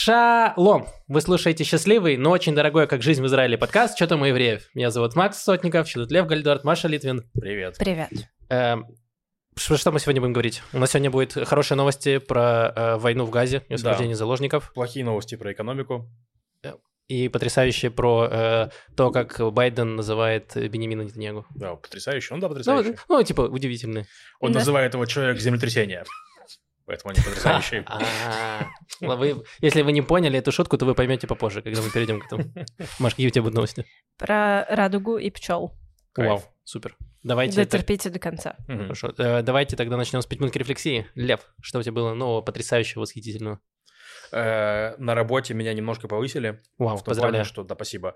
Шалом! Вы слушаете счастливый, но очень дорогой, как жизнь в Израиле подкаст «Что там у евреев?». Меня зовут Макс Сотников, тут Лев Гальдорт, Маша Литвин. Привет. Привет. Эм, Что что мы сегодня будем говорить? У нас сегодня будет хорошие новости про э, войну в Газе и освобождение заложников. Плохие новости про экономику. И потрясающие про э, то, как Байден называет Бенемина Нетаньягу. Да, потрясающий. Он да, Ну, потрясающий. ну, типа, удивительные. Он Да. называет его человек землетрясения. Поэтому они потрясающие. А, вы- Если вы не поняли эту шутку, то вы поймете попозже, когда мы перейдем к этому. Маш, какие у тебя будут новости? Про радугу и пчел. Вау, супер. Давайте, Дотерпите до конца. Хорошо. Э, давайте тогда начнем с пять минут рефлексии. Лев, что у тебя было нового, потрясающего, восхитительного? Э, На работе меня немножко повысили. Вау, В том плане, поздравляю. что, да, спасибо.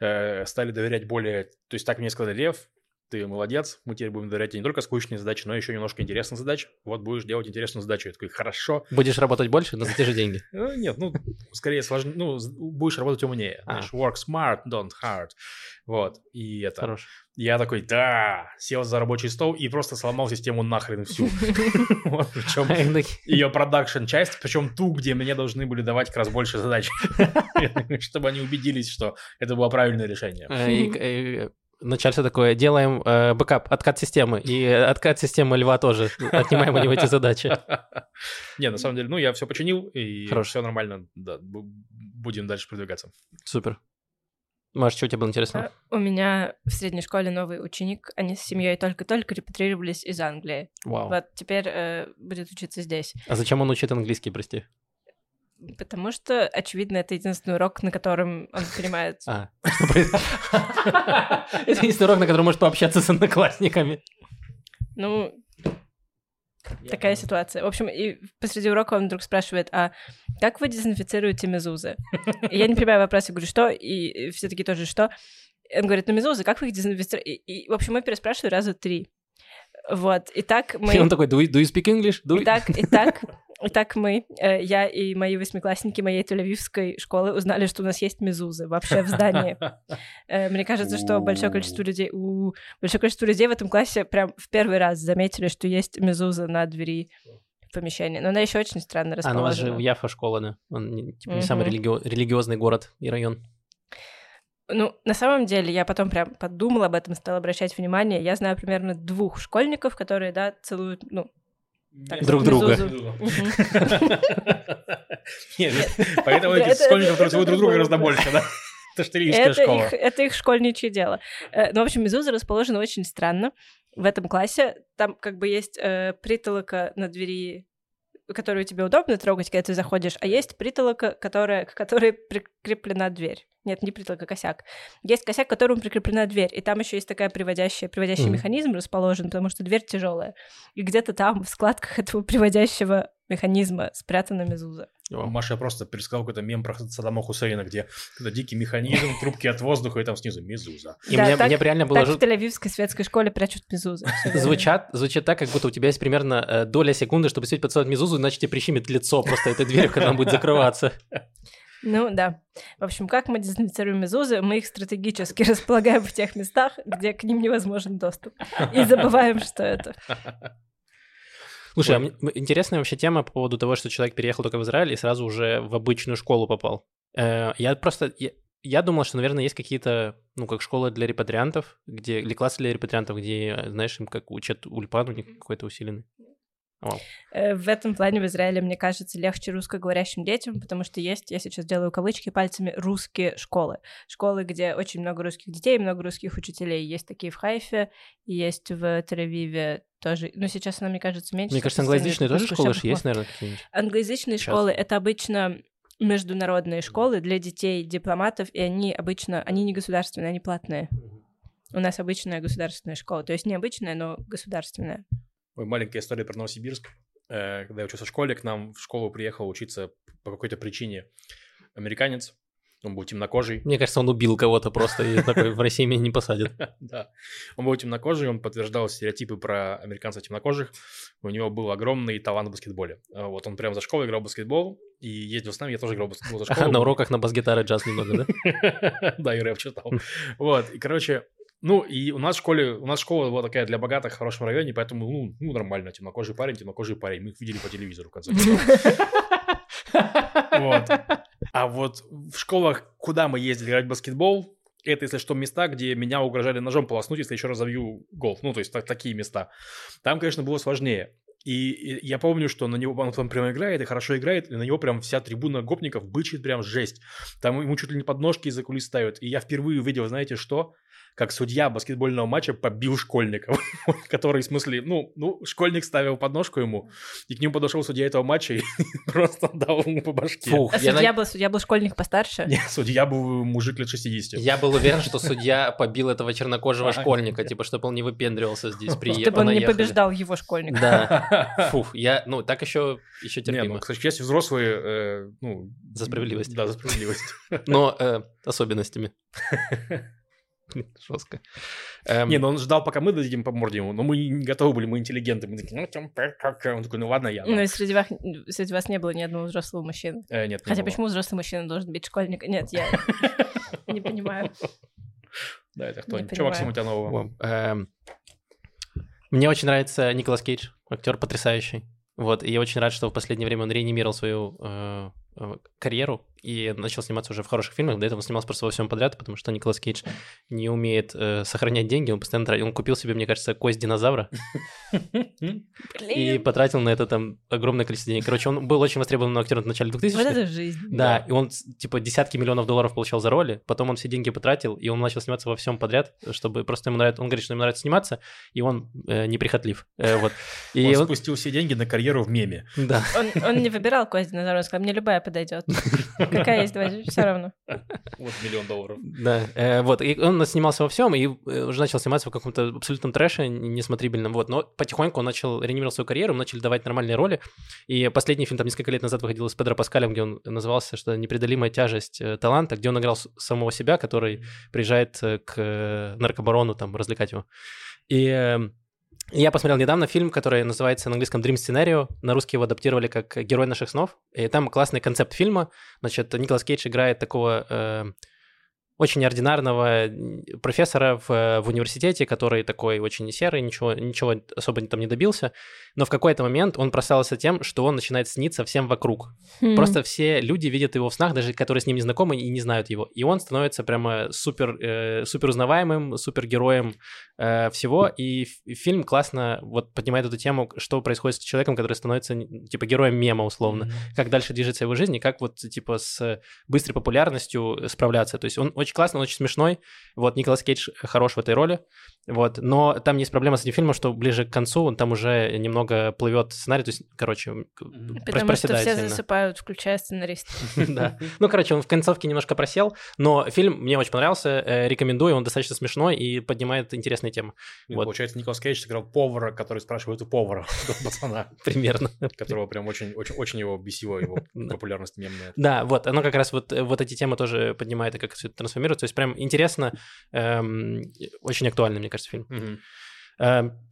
Э, Стали доверять более... То есть так мне сказали, Лев, ты молодец, мы теперь будем доверять тебе не только скучные задачи, но еще немножко интересных задач. Вот будешь делать интересную задачу. Я такой, хорошо. Будешь работать больше, но за те же деньги. Э, Нет, ну, скорее сложнее, ну, будешь работать умнее. А. Знаешь, work smart, don't hard. Вот, и это... Хорош. Я такой, да, сел за рабочий стол и просто сломал систему нахрен всю. Вот, Причем ее production часть, причем ту, где мне должны были давать как раз больше задач. Чтобы они убедились, что это было правильное решение. Э, э, Начальство такое, делаем э, бэкап, откат системы, и откат системы Льва тоже, отнимаем у него эти задачи. Не, на самом деле, ну, я все починил, и Хорошо. все нормально, да, бу- будем дальше продвигаться. Супер. Маш, что у тебя было интересно? У меня в средней школе новый ученик. Они с семьей только-только репатрировались из Англии. Вау. Вот теперь э, будет учиться здесь. А зачем он учит английский, прости? Потому что, очевидно, это единственный урок, на котором он понимает. А, что происходит? Это единственный урок, на котором может пообщаться с одноклассниками. Ну, такая ситуация. В общем, и посреди урока он вдруг спрашивает, а как вы дезинфицируете мезузы? И я не понимаю вопрос, я говорю, что? И все таки тоже, что? И Он говорит, ну мезузы, как вы их дезинфицируете? И, и, в общем, мы переспрашивали раза три. Вот, и так мы... И он такой, do you, do you speak English? Do you-» Итак, итак, итак мы, э, я и мои восьмиклассники моей тель школы узнали, что у нас есть мезузы вообще в здании. Э, Мне кажется, что большое количество людей, большое количество людей в этом классе прям в первый раз заметили, что есть мезуза на двери помещения. Но она еще очень странно А, ну у вас же расположена. в Яфа школа, да? Он не, типа, не самый религи- религиозный город и район. Ну, на самом деле, я потом прям подумала об этом, стала обращать внимание. Я знаю примерно двух школьников, которые, да, целуют, ну, так, Друг друга. Нет, Поэтому это- школьников, целуют друг друга, гораздо больше, да? Это школа. их, это их школьничье дело. Э, Ну, в общем, мезуза расположена очень странно. В этом классе там как бы есть э, притолока на двери, которую тебе удобно трогать, когда ты заходишь, а есть притолока, которая, к которой прикреплена дверь. Нет, не притолока, косяк. Есть косяк, к которому прикреплена дверь, и там еще есть такая приводящая, приводящий Мгм. механизм расположен, потому что дверь тяжелая. И где-то там, в складках этого приводящего механизма, спрятана мезуза. Вау. Маша просто пересказал какой-то мем про Саддама Хусейна, где когда дикий механизм, трубки от воздуха, и там снизу мезуза. И Да, мне, так- мне бы реально было Так жут- в Тель-Авивской светской школе прячут мезузы. Звучат, звучит так, как будто у тебя есть примерно э, доля секунды, чтобы сидеть поцеловать Мизузу, иначе тебе прищемит лицо просто этой дверью, когда она будет закрываться. Ну да. В общем, как мы дезинфицируем мезузы? Мы их стратегически располагаем в тех местах, где к ним невозможен доступ. И забываем, что это. Слушай, а м- интересная вообще тема по поводу того, что человек переехал только в Израиль и сразу уже в обычную школу попал. Э, Я просто... Я, я думал, что, наверное, есть какие-то, ну, как школы для репатриантов, где, или классы для репатриантов, где, э, знаешь, им как учат ульпан у них какой-то усиленный. Э, В этом плане в Израиле, мне кажется, легче русскоговорящим детям, потому что есть, я сейчас делаю кавычки пальцами, русские школы. Школы, где очень много русских детей, много русских учителей. Есть такие в Хайфе, есть в Тель-Авиве тоже. Ну, сейчас она, мне кажется, меньше. Мне кажется, англоязычные тоже школы же есть, наверное, какие-нибудь. Англоязычные Сейчас. школы — это обычно международные школы для детей дипломатов, и они обычно, они не государственные, они платные. У нас обычная государственная школа, то есть не обычная, но государственная. Ой, маленькая история про Новосибирск. Э, Когда я учился в школе, к нам в школу приехал учиться по какой-то причине американец. Он был темнокожий. Мне кажется, он убил кого-то просто, и такой, в России меня не посадят. Да. Он был темнокожий, он подтверждал стереотипы про американцев темнокожих. У него был огромный талант в баскетболе. А Вот он прямо за школой играл в баскетбол и ездил с нами, я тоже играл в баскетбол за школу. На уроках на бас-гитаре джаз немного, да? Да, и рэп читал. Вот, и, короче, ну, и у нас в школе, у нас школа была такая для богатых в хорошем районе, поэтому, ну, ну, нормально, темнокожий парень, темнокожий парень. Мы их видели по телевизору, в конце. Вот. А вот в школах, куда мы ездили играть в баскетбол, это, если что, места, где меня угрожали ножом полоснуть, если еще разовью гол. Ну, то есть так, такие места. Там, конечно, было сложнее. И, и я помню, что на него он там прям играет и хорошо играет, и на него прям вся трибуна гопников бычит прям жесть. Там ему чуть ли не подножки из-за кулис ставят. И я впервые увидел, знаете что? Как судья баскетбольного матча побил школьника, который, в смысле, ну, ну, школьник ставил подножку ему, и к нему подошел судья этого матча и просто дал ему по башке. Фух, а судья, был, судья был школьник постарше? Нет, судья был мужик лет 60. Я был уверен, что судья побил этого чернокожего школьника, типа, чтобы он не выпендривался здесь, при Чтобы он не побеждал его школьника. Да. Фух, я, ну, так еще, еще терпимо. Не, ну, кстати, есть взрослые, э, ну... За справедливость. Да, за справедливость. Но э, Жестко. Эм... Не, ну он ждал, пока мы дадим по морде ему, но мы не готовы были, мы интеллигенты. Мы такие, ну, там, как... Он такой, ну, ладно, я. Ну, и среди вас, среди вас не было ни одного взрослого мужчины. Э, нет, Хотя почему взрослый мужчина должен быть школьником? Нет, я не понимаю. Да, это кто? Что, Максим, у тебя нового? Эм, мне очень нравится Николас Кейдж, актер потрясающий. Вот, и я очень рад, что в последнее время он реанимировал свою э карьеру и начал сниматься уже в хороших фильмах. До этого он снимался просто во всем подряд, потому что Николас Кейдж не умеет э, сохранять деньги. Он постоянно тратил. Он купил себе, мне кажется, кость динозавра и потратил на это там огромное количество денег. Короче, он был очень востребованным актером в начале 2000-х. Вот это жизнь. Да, и он типа десятки миллионов долларов получал за роли, потом он все деньги потратил, и он начал сниматься во всем подряд, чтобы просто ему нравится. Он говорит, что ему нравится сниматься, и он э, неприхотлив. Э, вот. И он, он спустил все деньги на карьеру в меме. Да. Он, он не выбирал кость динозавра, он сказал, мне любая подойдет. Какая есть, давай, все равно. Вот миллион долларов. Да, э, вот, и он снимался во всем, и э, уже начал сниматься в каком-то абсолютном трэше, несмотрибельном, вот, но потихоньку он начал реанимировать свою карьеру, начали давать нормальные роли, и последний фильм там несколько лет назад выходил с Педро Паскалем, где он назывался, что «Непреодолимая тяжесть э, таланта», где он играл самого себя, который приезжает к наркобарону там развлекать его. И я посмотрел недавно фильм, который называется на английском Dream Scenario. На русский его адаптировали как «Герой наших снов». И там классный концепт фильма. Значит, Николас Кейдж играет такого э, очень неординарного профессора в, в университете, который такой очень серый, ничего, ничего особо там не добился, но в какой-то момент он прославился тем, что он начинает сниться всем вокруг. Mm-hmm. Просто все люди видят его в снах, даже которые с ним не знакомы и не знают его. И он становится прямо супер, э, супер узнаваемым, супергероем э, всего. И фильм классно вот поднимает эту тему, что происходит с человеком, который становится типа героем мема условно. Mm-hmm. Как дальше движется его жизнь и как вот типа с быстрой популярностью справляться. То есть он очень классный, он очень смешной. Вот Николас Кейдж хорош в этой роли. Вот, но там есть проблема с этим фильмом, что ближе к концу он там уже немного плывет сценарий, то есть, короче, Потому что все сильно. засыпают, включая сценариста. Да. Ну, короче, он в концовке немножко просел, но фильм мне очень понравился, э, рекомендую, он достаточно смешной и поднимает интересные темы. Вот. Получается, Николас Кейдж сыграл повара, который спрашивает у повара, пацана. Примерно. Которого прям очень, очень, очень его бесило, его популярность мемная. Да, вот, оно как раз вот, вот эти темы тоже поднимает и как все это трансформируется. То есть прям интересно, эм, очень актуально, мне кажется, фильм. Угу.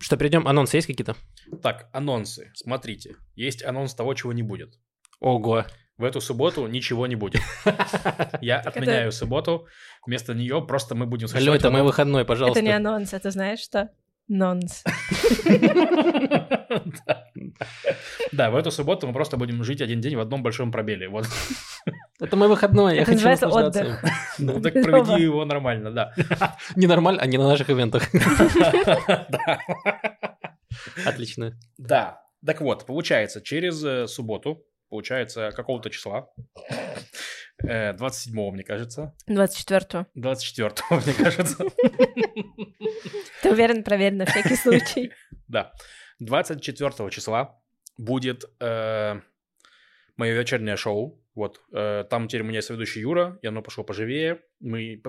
Что, перейдем? Анонсы есть какие-то? Так, анонсы. Смотрите. Есть анонс того, чего не будет. Ого. В эту субботу ничего не будет. Я отменяю субботу. Вместо нее просто мы будем... Алло, это мой выходной, пожалуйста. Это не анонс, это знаешь что? Нонс. Да, в эту субботу мы просто будем жить один день в одном большом пробеле. Вот. Это мой выходной, я хочу наслаждаться. Ну так проведи его нормально, да. Не нормально, а не на наших ивентах. Отлично. Да. Так вот, получается, через э, субботу, получается, какого-то числа, 27-го, э, мне кажется. 24-го. 24-го, мне кажется. Ты уверен, проверь на всякий случай. Да. 24 числа будет э, мое вечернее шоу. Вот, э, там теперь у меня есть ведущий Юра, и оно пошло поживее. Мы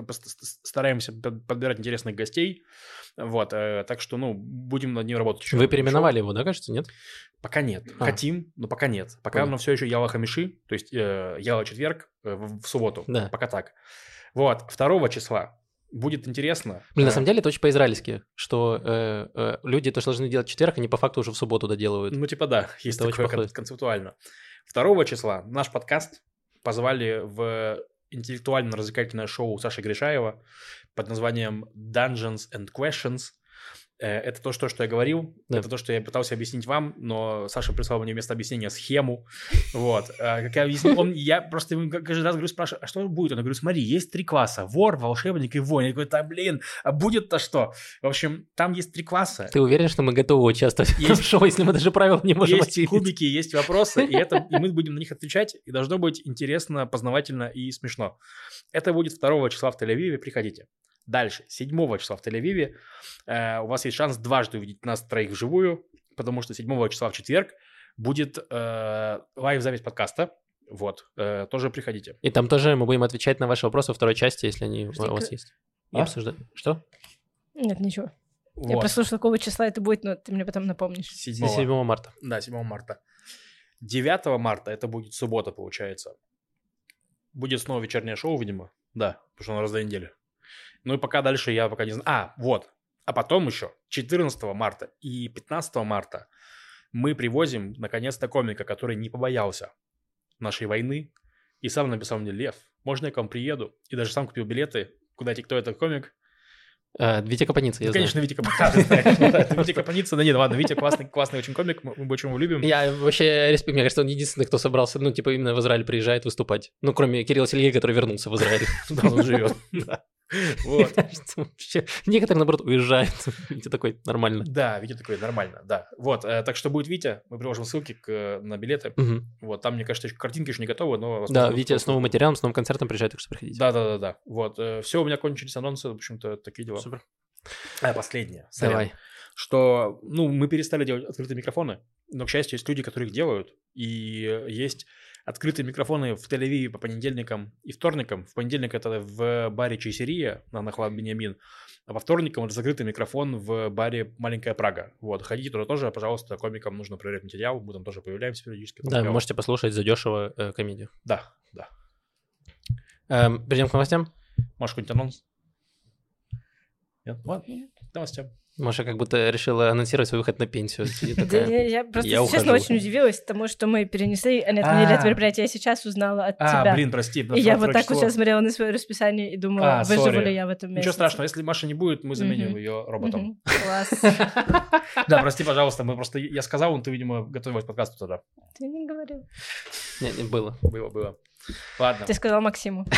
стараемся подбирать интересных гостей. Вот, э, так что, ну, будем над ним работать. Вы переименовали его, да, кажется, нет? Пока нет. А. Хотим, но пока нет. Пока Понял. оно все еще Яла Хамиши, то есть э, Яла четверг э, в, в субботу. Да. Пока так. Вот, 2 числа будет интересно. Блин, на самом деле это очень по-израильски, что э, э, люди то, что должны делать в четверг, они по факту уже в субботу доделывают. Ну, типа да, есть это такое кон- концептуально. 2 числа наш подкаст позвали в интеллектуально-развлекательное шоу Саши Гришаева под названием Dungeons and Questions. Э, это то, что, что я говорил, да. это то, что я пытался объяснить вам, но Саша прислал мне вместо объяснения схему, вот. Э, как я объяснил, он, я просто каждый раз говорю, спрашиваю, а что будет? Он говорит, смотри, есть три класса, вор, волшебник и воин. Я говорю, да блин, а будет-то что? В общем, там есть три класса. Ты уверен, что мы готовы участвовать есть, в шоу, если мы даже правила не можем Есть осилить? кубики, есть вопросы, и, это, и мы будем на них отвечать, и должно быть интересно, познавательно и смешно. Это будет 2 числа в Тель-Авиве, приходите. Дальше, 7 числа в Тель-Авиве э, у вас есть шанс дважды увидеть нас троих вживую, потому что 7 числа в четверг будет э, лайв-запись подкаста. Вот, э, тоже приходите. И там тоже мы будем отвечать на ваши вопросы во второй части, если они Что у вас есть. И а? обсуждать. Что? Нет, ничего. Вот. Я прослушал, какого числа это будет, но ты мне потом напомнишь. 7, 7 марта. Да, 7 марта. 9 марта, это будет суббота, получается. Будет снова вечернее шоу, видимо. Да, потому что оно раз две недели. Ну и пока дальше я пока не знаю. А, вот. А потом еще 14 марта и 15 марта мы привозим наконец-то комика, который не побоялся нашей войны и сам написал мне «Лев, можно я к вам приеду?» И даже сам купил билеты. Куда кто этот комик? А, Витя Капаница, я ну, Конечно, Витя Капаница. Витя Капаница, да нет, ладно, Витя классный, классный очень комик, мы очень его любим. Я вообще респект, мне кажется, он единственный, кто собрался, ну, типа, именно в Израиль приезжает выступать. Ну, кроме Кирилла Сергея, который вернулся в Израиль. Да, он живет. Вот. Вообще, некоторые, наоборот, уезжают. Витя такой, нормально. Да, Витя такой, нормально, да. Вот, э, так что будет Витя, мы приложим ссылки на билеты. Вот, там, мне кажется, картинки еще не готовы, но... Да, Витя с новым материалом, с новым концертом приезжает, так что приходите. Да-да-да, вот. Э, Все, у меня кончились анонсы, в общем-то, такие дела. Супер. А, последнее. Давай. Что, ну, мы перестали делать открытые микрофоны, но, к счастью, есть люди, которые их делают, и есть открытые микрофоны в Тель-Авиве по понедельникам и вторникам. В понедельник это в баре Чайсерия на Нахлад Беньямин, а по вторникам это закрытый микрофон в баре Маленькая Прага. Вот, ходите туда тоже, пожалуйста, комикам нужно проверять материал, мы там тоже появляемся периодически. Да, вы можете послушать задешево э, комедию. Да, да. Эм, перейдем к новостям. Можешь какой-нибудь анонс? Нет? Ладно, новостям. Маша как будто решила анонсировать свой выход на пенсию. Я просто, честно, очень удивилась тому, что мы перенесли это мероприятие. Я сейчас узнала от тебя. А, блин, прости. И я вот так вот сейчас смотрела на свое расписание и думала, а, выживу ли я в этом месте. Ничего страшного, если Маши не будет, мы заменим ее роботом. Класс. Да, прости, пожалуйста, мы просто... Я сказал, ты, видимо, готовилась к подкасту тогда. Ты не говорил. Не, не было. Было, было. Ладно. Ты сказал Максиму.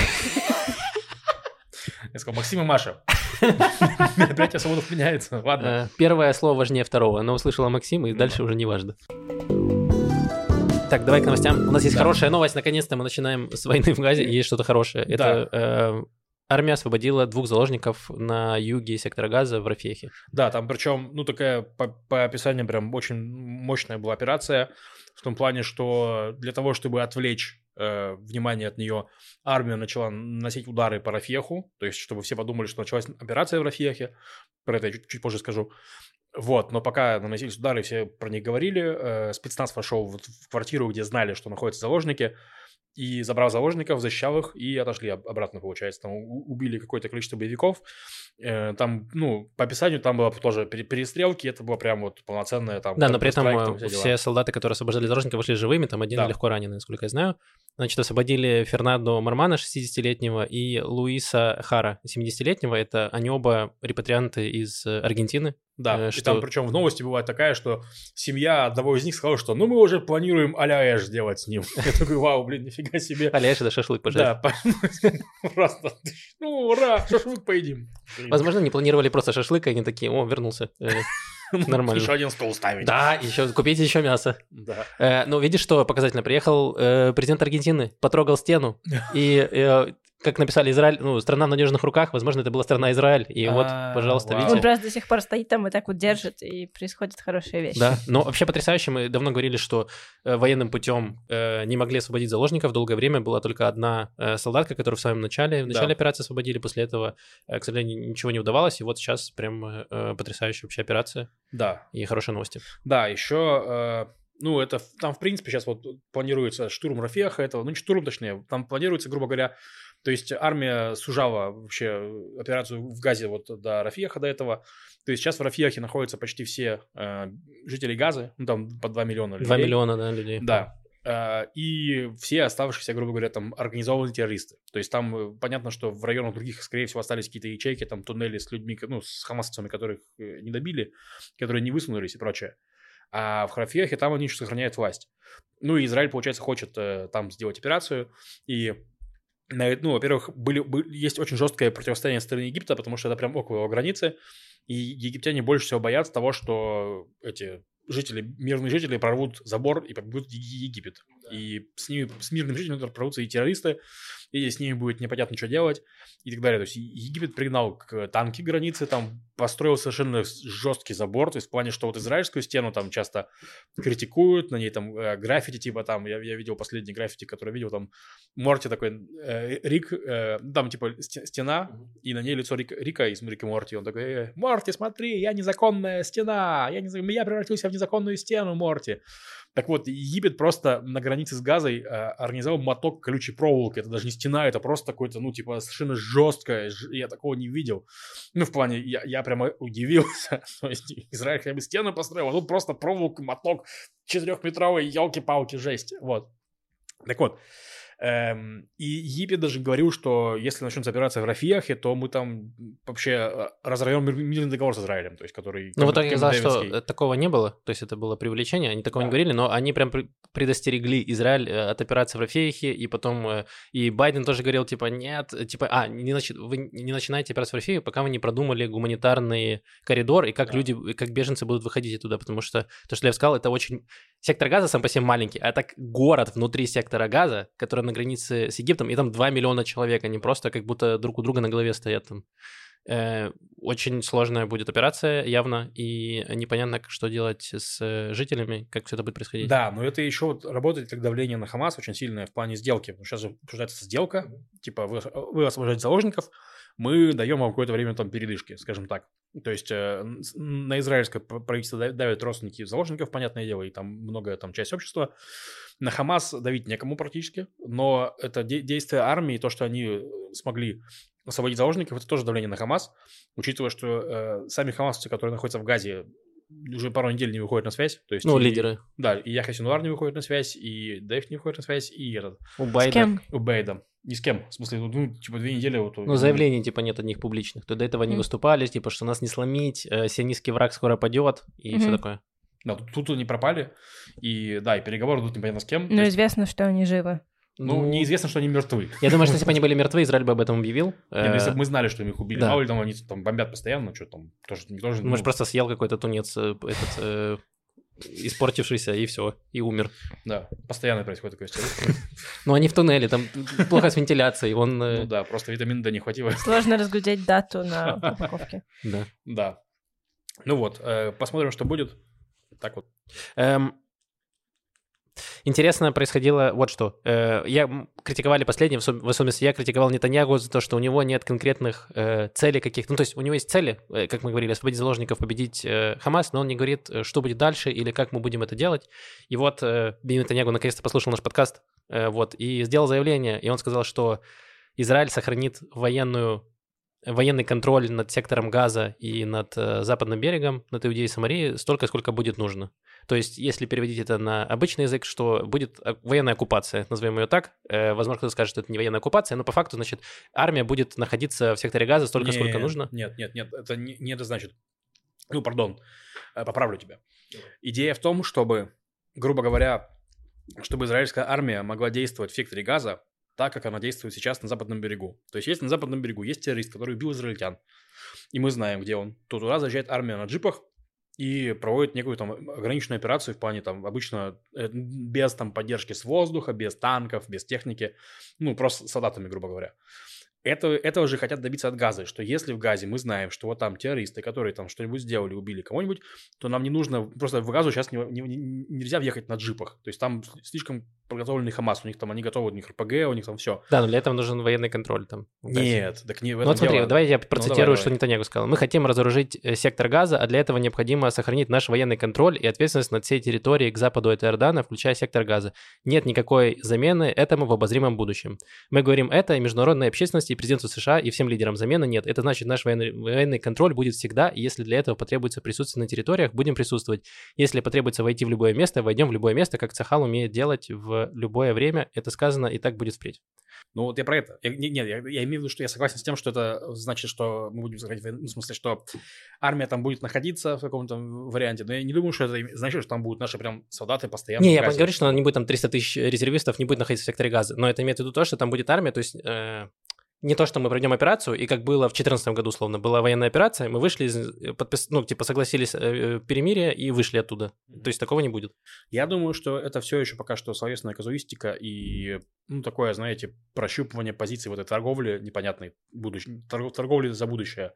Я сказал, Максим и Маша. Мероприятие свободов меняется. Ладно. Э, первое слово важнее второго. Но услышала Максима, и дальше уже не важно. Так, давай к новостям. У нас есть хорошая новость. Наконец-то мы начинаем с войны в Газе, и есть что-то хорошее. Это э, армия освободила двух заложников на юге сектора Газа в Рафехе. Да, там причем, ну, такая по, по описанию прям очень мощная была операция в том плане, что для того, чтобы отвлечь э, внимание от нее, армия начала наносить удары по Рафеху, то есть чтобы все подумали, что началась операция в Рафехе, про это я чуть, чуть позже скажу. Вот, но пока наносились удары, все про них говорили, э, спецназ вошел в, в квартиру, где знали, что находятся заложники, и забрал заложников, защищал их и отошли обратно, получается. Там убили какое-то количество боевиков. Э, там, ну, по описанию там было тоже перестрелки, это было прям вот полноценное там... Да, но при этом э, все, все солдаты, которые освобождали заложников, вышли живыми, там один да. легко раненый, насколько я знаю. Значит, освободили Фернандо Мармана, 60-летнего, и Луиса Хара, 70-летнего. Это они оба репатрианты из э, Аргентины. Да, что... и там причем в новости бывает такая, что семья одного из них сказала, что ну мы уже планируем а-ля Эш сделать с ним. Я такой, вау, блин, нифига себе. а Эш это шашлык пожарить. Да, просто, ну ура, шашлык поедим. Возможно, не планировали просто шашлык, и они такие, о, вернулся. Э, нормально. Еще один стол ставить. Да, еще купите еще мясо. Да. Э, ну, видишь, что показательно? Приехал э, президент Аргентины, потрогал стену, и э, как написали Израиль, ну, страна в надежных руках, возможно, это была страна Израиль. И вот, а, пожалуйста, видите. Он просто до сих пор стоит там и так вот держит, и происходит хорошая вещь. Да, но вообще потрясающе. Мы давно говорили, что э, военным путем э, не могли освободить заложников. Долгое время была только одна э, солдатка, которую в самом начале, в начале операции освободили. После этого, к сожалению, ничего не удавалось. И вот сейчас прям потрясающая вообще операция. Да. И хорошие новости. Да, еще ну, это там, в принципе, сейчас вот планируется штурм Рафеха этого, ну, не штурм, точнее, там планируется, грубо говоря, то есть армия сужала вообще операцию в Газе вот до Рафеха до этого. То есть сейчас в Рафехе находятся почти все э, жители Газы, ну, там по 2 миллиона людей. 2 миллиона, да, людей. Да. э, и все оставшиеся, грубо говоря, там организованные террористы. То есть там э, понятно, что в районах других, скорее всего, остались какие-то ячейки, там туннели с людьми, ну, с хамасовцами, которых не добили, которые не высунулись и прочее. А в Харафьехе там они еще сохраняют власть. Ну и Израиль, получается, хочет там сделать операцию, и ну, во-первых, были, были, есть очень жесткое противостояние со стороны Египта, потому что это прям около его границы, и египтяне больше всего боятся того, что эти жители, мирные жители прорвут забор и побегут в Египет. И с ними, с мирными жителями прорвутся и террористы, и с ними будет непонятно, что делать, и так далее. То есть Египет пригнал к танки границы, там построил совершенно жесткий забор, то есть в плане, что вот израильскую стену там часто критикуют, на ней там э, граффити, типа там, я, я видел последний граффити, который видел, там Морти такой, э, Рик, э, там типа стена, и на ней лицо Рик, Рика из Рика Морти, он такой, э, Морти, смотри, я незаконная стена, я, не, я превратился в незаконную стену, Морти. Так вот, Египет просто на границе с Газой э, организовал моток колючей проволоки. Это даже не стена, это просто какое-то, ну, типа, совершенно жесткое. Я такого не видел. Ну, в плане, я, я прямо удивился. То есть, Израиль хотя бы стену построил, а тут просто проволоку, моток, четырехметровый, елки-палки, жесть. Вот. Так вот, Эм, и Египет даже говорил, что если начнется операция в Рафиахе, то мы там вообще э, разорвем мирный договор с Израилем, то есть который... Ну, в итоге оказалось, что такого не было, то есть это было привлечение, они такого да. не говорили, но они прям предостерегли Израиль э, от операции в Рафиахе, и потом э, и Байден тоже говорил, типа, нет, типа, а, не начи... вы не начинаете операцию в Рафиахе, пока вы не продумали гуманитарный коридор, и как да. люди, как беженцы будут выходить оттуда, потому что то, что я сказал, это очень... Сектор газа сам по себе маленький, а так город внутри сектора газа, который на границе с Египтом, и там 2 миллиона человек, они просто как будто друг у друга на голове стоят там. Э, очень сложная будет операция, явно, и непонятно, что делать с жителями, как все это будет происходить. Да, но это еще вот работает как давление на Хамас очень сильное в плане сделки. Сейчас же обсуждается сделка, типа вы, вы освобождаете заложников, мы даем вам какое-то время там передышки, скажем так. То есть э, на израильское правительство давят родственники заложников, понятное дело, и там многое там часть общества. На Хамас давить некому практически, но это де- действие армии, то, что они смогли освободить заложников, это тоже давление на Хамас, учитывая, что э, сами хамасовцы, которые находятся в Газе, уже пару недель не выходят на связь. То есть ну, и, лидеры. Да, и Яхя Синуар не выходит на связь, и Дэйв не выходит на связь, и этот... У Байда. Ни с кем. В смысле, ну, типа, две недели вот... Ну, заявлений, типа, нет от них публичных. То до этого mm. не выступали, типа, что нас не сломить, э, сионистский враг скоро падет, и mm-hmm. все такое. Да, тут, тут они пропали, и, да, и переговоры идут непонятно с кем. Но известно, что они живы. Ну, ну, неизвестно, что они мертвы. Я думаю, что если бы они были мертвы, Израиль бы об этом объявил. Нет, ну, если бы мы знали, что их убили, да. мало ли там они там бомбят постоянно, что там, тоже, тоже ну, Может, просто съел какой-то тунец, э, этот, э, испортившийся, и все, и умер. Да, постоянно происходит такое. Ну, они в туннеле, там плохо с вентиляцией, он... Э, ну да, просто витамин D не хватило. Сложно разглядеть дату на упаковке. Да. Да. Ну вот, посмотрим, что будет. Так вот. Эм, Интересно происходило вот что. Э, я критиковали последнее, в особенности я критиковал Нетаньягу за то, что у него нет конкретных э, целей каких-то. Ну, то есть у него есть цели, э, как мы говорили, освободить заложников, победить Хамас, но он не говорит, что будет дальше или как мы будем это делать. И вот Бенjamin Нетаньягу наконец-то послушал наш подкаст вот, и сделал заявление, и он сказал, что Израиль сохранит военную военный контроль над сектором Газа и над западным берегом, над Иудеей и Самарией столько, сколько будет нужно. То есть, если переводить это на обычный язык, что будет военная оккупация, назовем ее так. Э, возможно, кто-то скажет, что это не военная оккупация, но по факту, значит, армия будет находиться в секторе газа столько, нет, сколько нужно. Нет, нет, нет, это не, не это значит. Ну, пардон, э, поправлю тебя. Идея в том, чтобы, грубо говоря, чтобы израильская армия могла действовать в секторе газа так, как она действует сейчас на западном берегу. То есть, если на западном берегу есть террорист, который убил израильтян, и мы знаем, где он, то туда заезжает армия на джипах, и проводит некую там ограниченную операцию в плане там обычно э, без там поддержки с воздуха, без танков, без техники, ну просто солдатами, грубо говоря. Это, этого же хотят добиться от Газа, что если в Газе мы знаем, что вот там террористы, которые там что-нибудь сделали, убили кого-нибудь, то нам не нужно, просто в Газу сейчас не, не, нельзя въехать на джипах. То есть там слишком подготовленный Хамас, у них там, они готовы, у них РПГ, у них там все. Да, но для этого нужен военный контроль там. Нет, так не в этом Ну вот смотри, дело. давай я ну, процитирую, ну, давай, что. Нетаньягу сказал. Мы хотим разоружить э, сектор Газа, а для этого необходимо сохранить наш военный контроль и ответственность над всей территорией к западу от Иордана, включая сектор Газа. Нет никакой замены этому в обозримом будущем. Мы говорим это и международной общественности, и президенту США, и всем лидерам. Замены нет. Это значит, наш военный, военный контроль будет всегда, и если для этого потребуется присутствие на территориях, будем присутствовать. Если потребуется войти в любое место, войдем в любое место, как Цахал умеет делать в в любое время. Это сказано и так будет впредь. Ну вот я про это. Я, нет, я, я имею в виду, что я согласен с тем, что это значит, что мы будем сохранять войну, в смысле, что армия там будет находиться в каком-то варианте, но я не думаю, что это значит, что там будут наши прям солдаты постоянно. Не, я говорю, что не будет там 300 тысяч резервистов, не будет находиться в секторе газа, но это имеет в виду то, что там будет армия, то есть э, не то, что мы проведем операцию, и как было в 2014 году, словно, была военная операция, мы вышли, из, э, подпис... ну, типа, согласились э, э перемирие и вышли оттуда. То есть такого не будет. Я думаю, что это все еще пока что словесная казуистика и, ну, такое, знаете, прощупывание позиции вот этой торговли непонятной, будущ... Торг... торговли за будущее.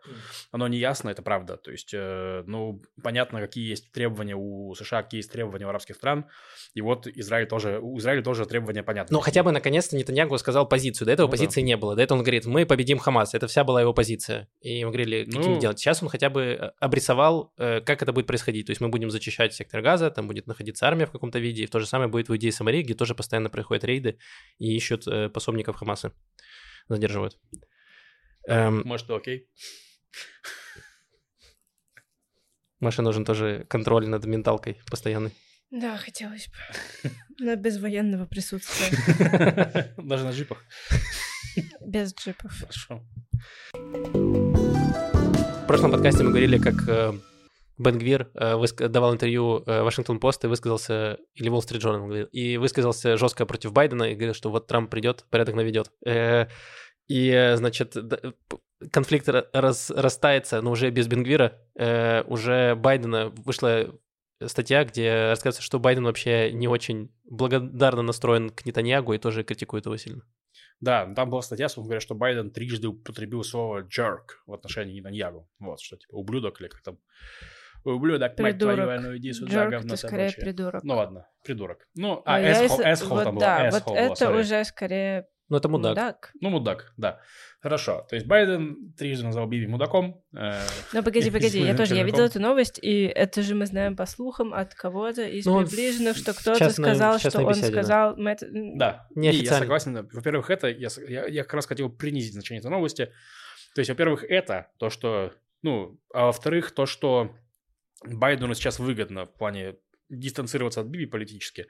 Оно не ясно, это правда. То есть, э, ну, понятно, какие есть требования у США, какие есть требования у арабских стран, и вот Израиль тоже, у Израиля тоже требования понятны. Ну, хотя бы, наконец-то, Нетаньягу сказал позицию. До этого ну, позиции да. не было. До этого он говорит, мы победим Хамас. Это вся была его позиция. И мы говорили, каким ну... делать. Сейчас он хотя бы э, обрисовал, э, как это будет происходить. То есть мы будем зачищать сектор газа, там будет находиться армия в каком-то виде, и в то же самое будет в Идее Самарии, где тоже постоянно происходят рейды и ищут э, пособников Хамаса. Задерживают. Эм... Может, окей? Маше нужен тоже контроль над менталкой постоянный. Да, хотелось бы. Но без военного присутствия. Даже на джипах. Без джипов. Хорошо. В прошлом подкасте мы говорили, как э, Бенгвир э, давал интервью э, Вашингтон Пост и высказался, или Wall Street Journal, и высказался жестко против Байдена и говорил, что вот Трамп придет, порядок наведет. И, значит, конфликт раз, растается, но уже без Бенгвира. Уже Байдена вышла статья, где рассказывается, что Байден вообще не очень благодарно настроен к Нетаньягу и тоже критикует его сильно. Да, там была статья, собственно говоря, что Байден трижды употребил слово jerk в отношении Нетаньягу. Вот, что типа ублюдок или как там ублюдок, придурок. мать твою, ну иди сюда, Jerk говно скорее придурок. Ну ладно, придурок. Ну, а, а asshole, asshole вот, там да, было, вот это sorry. уже скорее ну, это мудак. мудак. Ну, мудак, да. Хорошо. То есть Байден трижды назвал Биби мудаком. Э, ну, погоди, погоди. Я тоже, я видела эту новость, и это же мы знаем по слухам от кого-то из ну, приближенных, что кто-то сказал, что он сказал... Да, и я согласен. Во-первых, это... Я, я, я как раз хотел принизить значение этой новости. То есть, во-первых, это то, что... Ну, а во-вторых, то, что Байдену сейчас выгодно в плане дистанцироваться от Биби политически,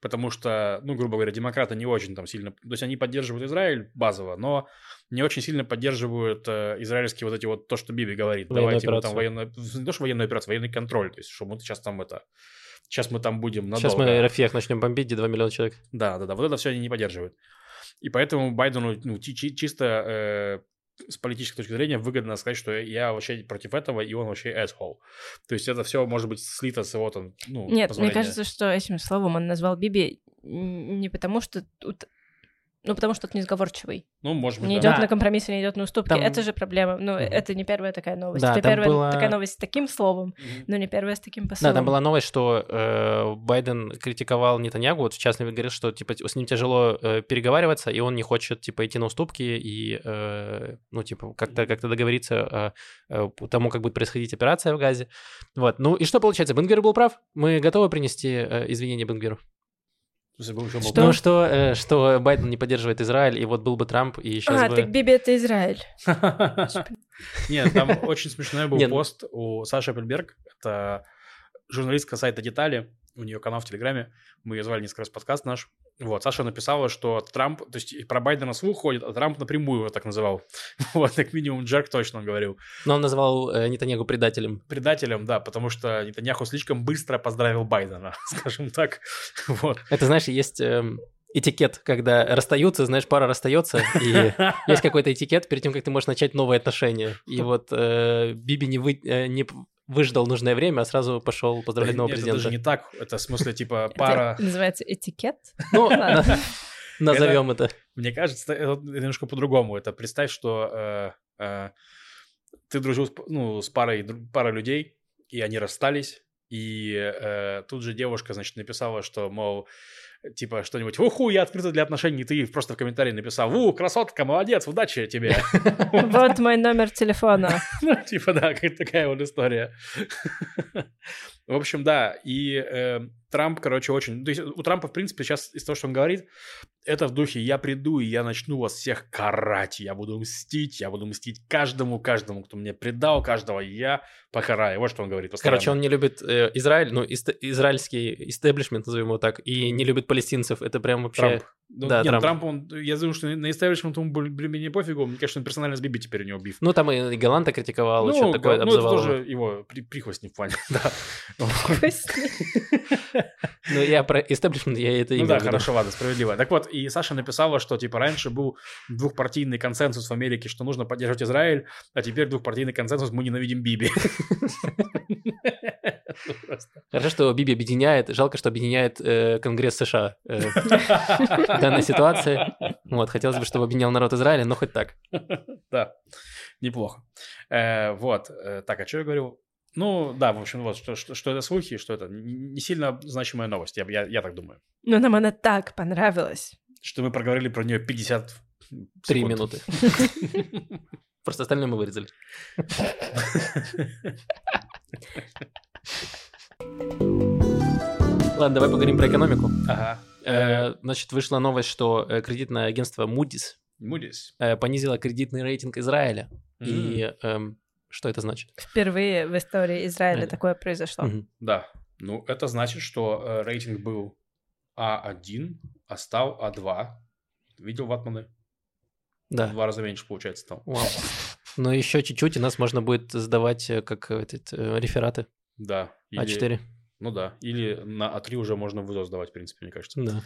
потому что, ну, грубо говоря, демократы не очень там сильно... То есть они поддерживают Израиль базово, но не очень сильно поддерживают э, израильские вот эти вот то, что Биби говорит. Военную Давайте операцию. мы там военную... Не то, что военную операцию, военный контроль. То есть, что мы сейчас там это... Сейчас мы там будем надолго. Сейчас мы Рафиях начнем бомбить, где 2 миллиона человек. Да, да, да. Вот это все они не поддерживают. И поэтому Байдену ну, чисто э, с политической точки зрения выгодно сказать, что я вообще против этого, и он вообще asshole. То есть это все может быть слито с его там, ну, Нет, мне кажется, что этим словом он назвал Биби не потому, что тут ну, потому что он несговорчивый. Ну, может быть, Не да. идет на компромиссы, не идет на уступки. Там... Это же проблема. Ну, mm-hmm. это не первая такая новость. Да, это первая была... такая новость с таким словом, mm-hmm. но не первая с таким посылом. Да, там была новость, что э, Байден критиковал Нетаньягу, вот в частности говорил, что типа с ним тяжело э, переговариваться, и он не хочет типа идти на уступки и э, ну типа как-то как-то договориться э, э, тому, как будет происходить операция в Газе. Вот. Ну и что получается? Бенгвир был прав. Мы готовы принести э, извинения Бенгвиру? Что? Ну, что, э, что Байден не поддерживает Израиль, и вот был бы Трамп, и сейчас а, бы... так Биби — это Израиль. Нет, там очень смешной был пост у Саши Эппельберг. Это журналистка сайта «Детали», у нее канал в Телеграме, мы ее звали несколько раз подкаст наш. Вот, Саша написала, что Трамп, то есть про Байдена слух ходит, а Трамп напрямую его так называл. вот, как минимум Джек точно говорил. Но он называл э, Нетаньягу предателем. Предателем, да, потому что Нетаньяху слишком быстро поздравил Байдена, скажем так. вот. Это, знаешь, есть... Э этикет, когда расстаются, знаешь, пара расстается, и есть какой-то этикет перед тем, как ты можешь начать новые отношения. И вот э, Биби не, вы, э, не выждал нужное время, а сразу пошел поздравлять нового президента. Это даже не так, это в смысле типа пара... Это называется этикет? Ну, назовем это. Мне кажется, это немножко по-другому. Это представь, что э, э, ты дружил ну, с парой, парой людей, и они расстались, и э, тут же девушка, значит, написала, что, мол, типа что-нибудь, уху, я открыта для отношений, ты просто в комментарии написал, у, красотка, молодец, удачи тебе. Вот мой номер телефона. Ну, типа, да, такая вот история. В общем, да, и э, Трамп, короче, очень... То есть у Трампа, в принципе, сейчас из того, что он говорит, это в духе «я приду, и я начну вас всех карать, я буду мстить, я буду мстить каждому, каждому, кто мне предал, каждого я покараю». Вот что он говорит постоянно. Короче, он не любит э, Израиль, ну, ист- израильский истеблишмент, назовем его так, и не любит палестинцев. Это прям вообще... Трамп. Ну, да, нет, Трамп. Трамп, он, я думаю, что на истеблишмент ему более-менее пофигу. Мне кажется, он персонально с Биби теперь у него биф. Ну, там и Галанта критиковал, ну, что такое Ну, это тоже его при, прихвостни в плане, да. Ну, я про истеблишмент, я это Ну да, хорошо, ладно, справедливо. Так вот, и Саша написала, что, типа, раньше был двухпартийный консенсус в Америке, что нужно поддерживать Израиль, а теперь двухпартийный консенсус, мы ненавидим Биби. Хорошо, что Биби объединяет, жалко, что объединяет э, Конгресс США. Э, данной ситуации. Вот, хотелось бы, чтобы объединял народ Израиля, но хоть так. Да, неплохо. Э, вот, э, так, а что я говорил? Ну, да, в общем, вот, что, что, что это слухи, что это не сильно значимая новость, я, я, я так думаю. Но нам она так понравилась. Что мы проговорили про нее 50 Три минуты. Просто остальное мы вырезали. Ладно, давай поговорим про экономику. Ага. Э, значит, вышла новость, что э, кредитное агентство Moody's, Moody's. Э, понизило кредитный рейтинг Израиля. Mm. И эм, что это значит? Впервые в истории Израиля такое произошло. Mm-hmm. Да. Ну, это значит, что э, рейтинг был А1, а стал А2. Видел ватманы? Да. В два раза меньше, получается, там. Вау. Но еще чуть-чуть, и нас можно будет сдавать как этот, рефераты. Да. Или... А4. Ну да, или на А3 уже можно вызов сдавать, в принципе, мне кажется. Да.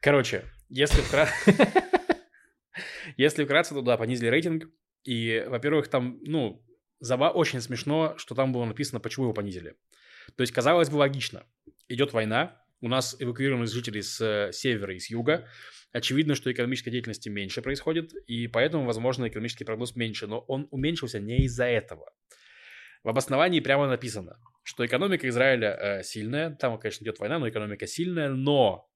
Короче, если вкратце... Если вкратце, то да, понизили рейтинг. И, во-первых, там, ну, заба очень смешно, что там было написано, почему его понизили. То есть, казалось бы, логично. Идет война, у нас эвакуированы жители с э, севера и с юга. Очевидно, что экономической деятельности меньше происходит, и поэтому, возможно, экономический прогноз меньше. Но он уменьшился не из-за этого. В обосновании прямо написано, что экономика Израиля э, сильная, там, конечно, идет война, но экономика сильная, но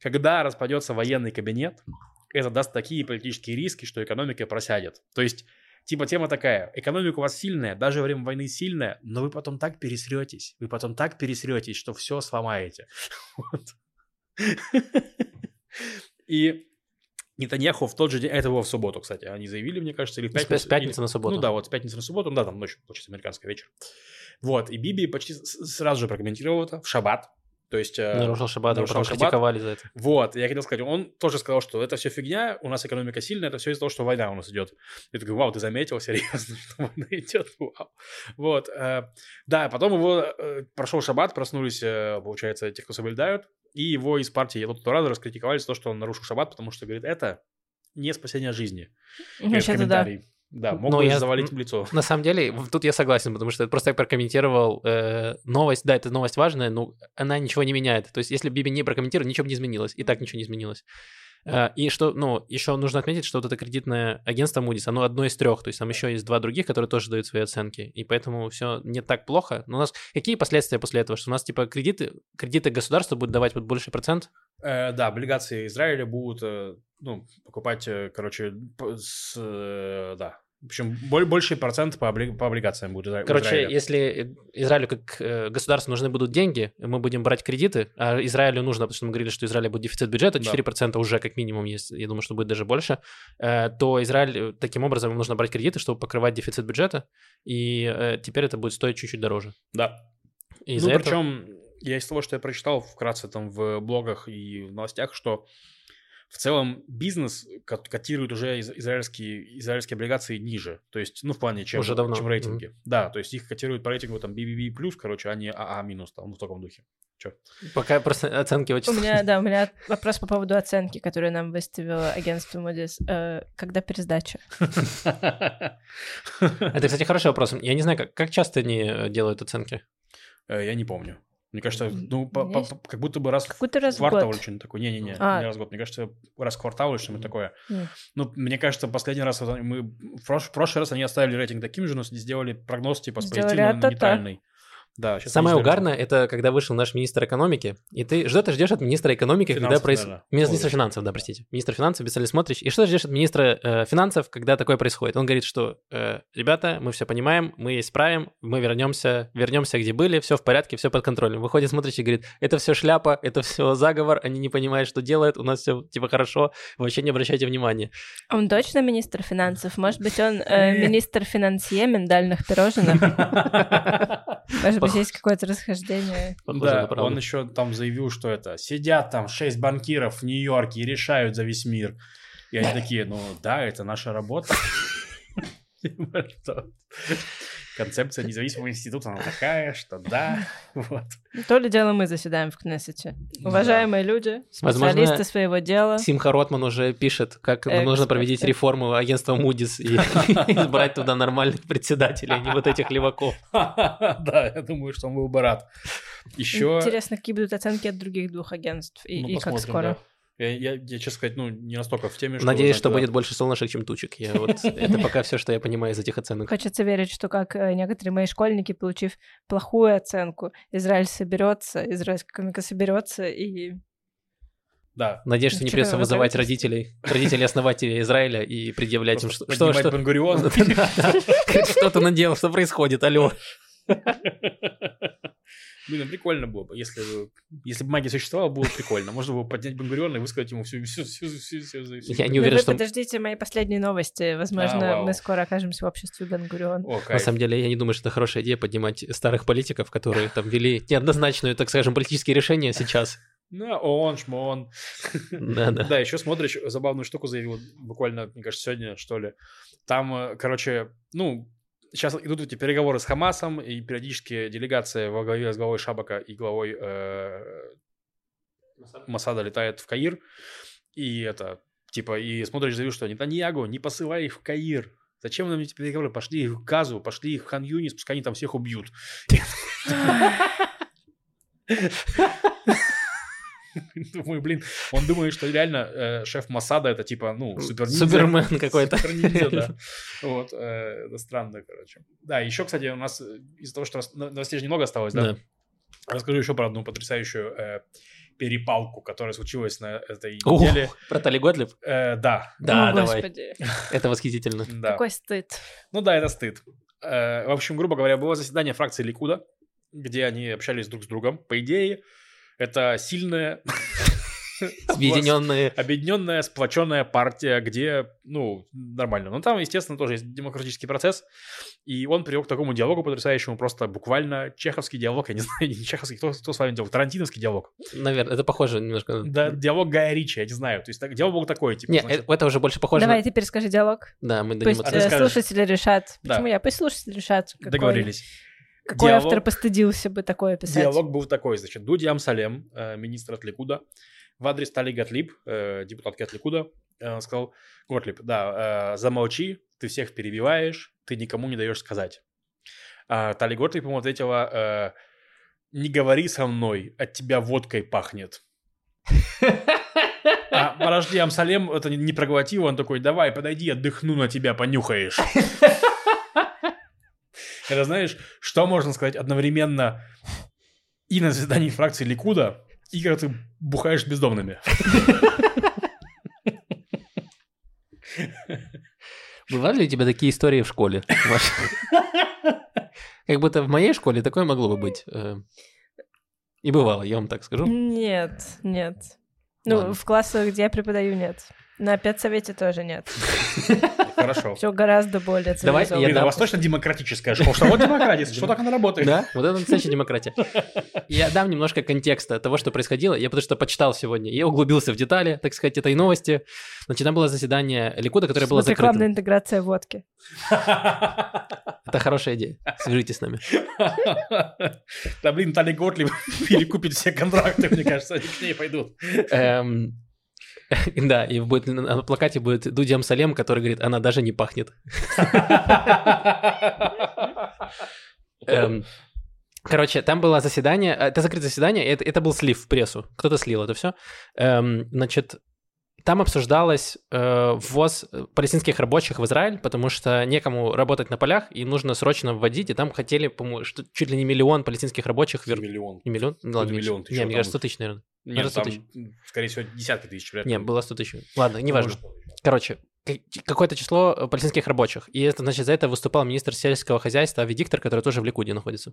когда распадется военный кабинет, это даст такие политические риски, что экономика просядет. То есть, типа тема такая, экономика у вас сильная, даже во время войны сильная, но вы потом так пересретесь, вы потом так пересретесь, что все сломаете. И Нетаньяху в тот же день, это было в субботу, кстати, они заявили, мне кажется, или в пятницу. С пятницы на субботу. Ну да, вот с пятницы на субботу, да, там ночью, получается, американский вечер. Вот, и Биби почти сразу же прокомментировал это в шаббат. То есть... Э, нарушил шаббат, нарушил шаббат. критиковали за это. Вот, я хотел сказать, он тоже сказал, что это все фигня, у нас экономика сильная, это все из-за того, что война у нас идет. Я такой, вау, ты заметил, серьезно, что война идет, вау. Вот, э, да, потом его э, прошел шаббат, проснулись, получается, те, кто соблюдают, и его из партии Лоту Турадо раскритиковали за то, что он нарушил шаббат, потому что, говорит, это не спасение жизни. Вообще-то да. Да, могут Но я, завалить в лицо. На самом деле, тут я согласен, потому что я просто так прокомментировал э, новость. Да, эта новость важная, но она ничего не меняет. То есть, если Биби не прокомментировал, ничего бы не изменилось. И так ничего не изменилось. Э, и что, ну, еще нужно отметить, что вот это кредитное агентство Moody's, оно одно из трех, то есть там еще есть два других, которые тоже дают свои оценки, и поэтому все не так плохо. Но у нас какие последствия после этого? Что у нас типа кредиты, кредиты государства будут давать вот больше процент? Э, да, облигации Израиля будут, э, ну, покупать, э, короче, с, да, общем, больший процент по, обли... по облигациям будет. Короче, если Израилю как э, государству нужны будут деньги, мы будем брать кредиты, а Израилю нужно, потому что мы говорили, что Израилю будет дефицит бюджета, 4% да. уже как минимум есть, я думаю, что будет даже больше, э, то Израиль э, таким образом нужно брать кредиты, чтобы покрывать дефицит бюджета, и теперь это будет стоить чуть-чуть дороже. Да. И ну, причем, этого... я из того, что я прочитал вкратце там в блогах и в новостях, что в целом бизнес котирует уже израильские, израильские облигации ниже. То есть, ну, в плане, чем, уже давно. чем рейтинги. Mm-hmm. Да, то есть их котируют по рейтингу там BBB+, короче, а не АА минус, там, ну, в таком духе. Че? Пока просто оценки очень... У меня, да, у меня вопрос по поводу оценки, которую нам выставило агентство Moody's. Э, когда пересдача? Это, кстати, хороший вопрос. Я не знаю, как, как часто они э, делают оценки? Э, я не помню. Мне кажется, ну, по, по, как будто бы раз Какой-то раз в квартал или что-нибудь такое. Не-не-не, а. не раз в год. Мне кажется, раз в квартал или что-нибудь такое. Mm. Ну, мне кажется, последний раз мы... В прошлый, в прошлый раз они оставили рейтинг таким же, но сделали прогноз типа с позитивным нейтральный. Да, Самое угарное это когда вышел наш министр экономики, и ты что ты ждешь от министра экономики, финансов, когда происходит. Министр финансов, да, простите. Министр финансов, Бесали смотришь, и что ты ждешь от министра э, финансов, когда такое происходит? Он говорит, что э, ребята, мы все понимаем, мы исправим, мы вернемся, вернемся где были, все в порядке, все под контролем. Выходит, смотришь и говорит, это все шляпа, это все заговор, они не понимают, что делают, у нас все типа хорошо, вообще не обращайте внимания. Он точно министр финансов? Может быть, он э, министр финансье миндальных пирожных? Есть какое-то расхождение. Да, он еще там заявил, что это сидят там шесть банкиров в Нью-Йорке и решают за весь мир. И они такие, ну да, это наша работа. Концепция независимого института, она такая, что да, вот. То ли дело мы заседаем в Кнессете. Уважаемые люди, специалисты своего дела. Симха Ротман уже пишет, как Эксперты. нужно проводить реформу агентства Moody's и избрать туда нормальных председателей, а не вот этих леваков. Да, я думаю, что он был бы рад. Еще... Интересно, какие будут оценки от других двух агентств и, ну, и как скоро. Я, я, я, честно сказать, ну, не настолько в теме, что... Надеюсь, что будет больше солнышек, чем тучек. Я вот... Это пока все, что я понимаю из этих оценок. Хочется верить, что как э, некоторые мои школьники, получив плохую оценку, Израиль соберется, израильская комика соберется и да. Надеюсь, что не придется вызывать родителей, родителей основателей Израиля и предъявлять им, что... Что, что... Что ты наделал, что происходит, алло. Блин, ну прикольно было бы, если если бы магия существовала, было бы прикольно. Можно было поднять Бенгуриона и высказать ему всю, всю, всю, всю, всю, всю. Я не уверен, что... подождите мои последние новости. Возможно, а, мы скоро окажемся в обществе Бенгурион. На самом деле, я не думаю, что это хорошая идея поднимать старых политиков, которые там вели неоднозначную, так скажем, политические решения сейчас. Ну, он, шмон. Да, да. Да, еще смотришь, забавную штуку заявил буквально, мне кажется, сегодня, что ли. Там, э, короче, ну, сейчас идут эти переговоры с Хамасом, и периодически делегация во главе с главой Шабака и главой э, Масада летает в Каир, и это, типа, и смотришь, заявил, что Нетаньягу, не посылай их в Каир, Зачем нам эти переговоры? Пошли их в Газу, пошли их в Хан Юнис, пускай они там всех убьют. Думаю, блин, он думает, что реально э, шеф Масада это типа, ну, супер Супермен какой-то. Супер да. Вот, э, это странно, короче. Да, еще, кстати, у нас э, из-за того, что новостей же немного осталось, да? Да. Расскажу еще про одну потрясающую э, перепалку, которая случилась на этой Ух, неделе. Про Тали Готлиб? Э, да. Да, О, давай. Господи. Это восхитительно. Да. Какой стыд. Ну да, это стыд. Э, в общем, грубо говоря, было заседание фракции Ликуда, где они общались друг с другом. По идее, это сильная... Объединенная. Объединенная, сплоченная партия, где, ну, нормально. Но там, естественно, тоже есть демократический процесс. И он привел к такому диалогу потрясающему, просто буквально чеховский диалог. Я не знаю, не чеховский, кто, кто с вами делал? Тарантиновский диалог. Наверное, это похоже немножко. Да, диалог Гая Ричи, я не знаю. То есть так, диалог был такой, типа. Нет, значит... это уже больше похоже Давай, на... теперь скажи диалог. Да, мы дадим Пусть э, слушатели решат. Почему да. я? Пусть слушатели решат. Какой... Договорились. Какой диалог, автор постыдился бы такое писать? Диалог был такой, значит, Дуди Амсалем, э, министр от Ликуда, в адрес Тали Гатлиб, э, депутатки от Ликуда, э, сказал, Готлиб, да, замолчи, ты всех перебиваешь, ты никому не даешь сказать. А Тали Готлиб ему ответила, не говори со мной, от тебя водкой пахнет. А Порожди Амсалем это не проглотил, он такой, давай, подойди, отдыхну на тебя, понюхаешь. Это знаешь, что можно сказать одновременно и на заседании фракции Ликуда, и когда ты бухаешь с бездомными. Бывали ли у тебя такие истории в школе? Как будто в моей школе такое могло бы быть. Э, и бывало, я вам так скажу. Нет, нет. Ну, в классах, где я преподаю, нет. На педсовете тоже нет. Хорошо. Все гораздо более Давай, я дам... у вас точно демократическая школа. Что вот демократия, что так она работает? Да, вот это настоящая демократия. Я дам немножко контекста того, что происходило. Я потому что почитал сегодня. Я углубился в детали, так сказать, этой новости. Значит, там было заседание Ликуда, которое было закрыто. Рекламная интеграция водки. Это хорошая идея. Свяжитесь с нами. Да блин, Тали Готлиб перекупит все контракты, мне кажется, они к ней пойдут. Да, и будет, на плакате будет Дуди Амсалем, который говорит, она даже не пахнет. Эм, короче, там было заседание, э, это закрытое заседание, это, это был слив в прессу. Кто-то слил это все. Эм, значит, там обсуждалось э, ввоз палестинских рабочих в Израиль, потому что некому работать на полях, и нужно срочно вводить. И там хотели, по-моему, чуть ли не миллион палестинских рабочих. Вер... Миллион. Не миллион? Ну, ладно, миллион. Не, мне кажется, 100 тысяч, наверное. Нет, там, тысяч. скорее всего, десятки тысяч. Вряд Не, было 100 тысяч. Ладно, неважно. Короче, какое-то число э, палестинских рабочих. И это, значит, за это выступал министр сельского хозяйства Ави Диктор, который тоже в Ликуде находится.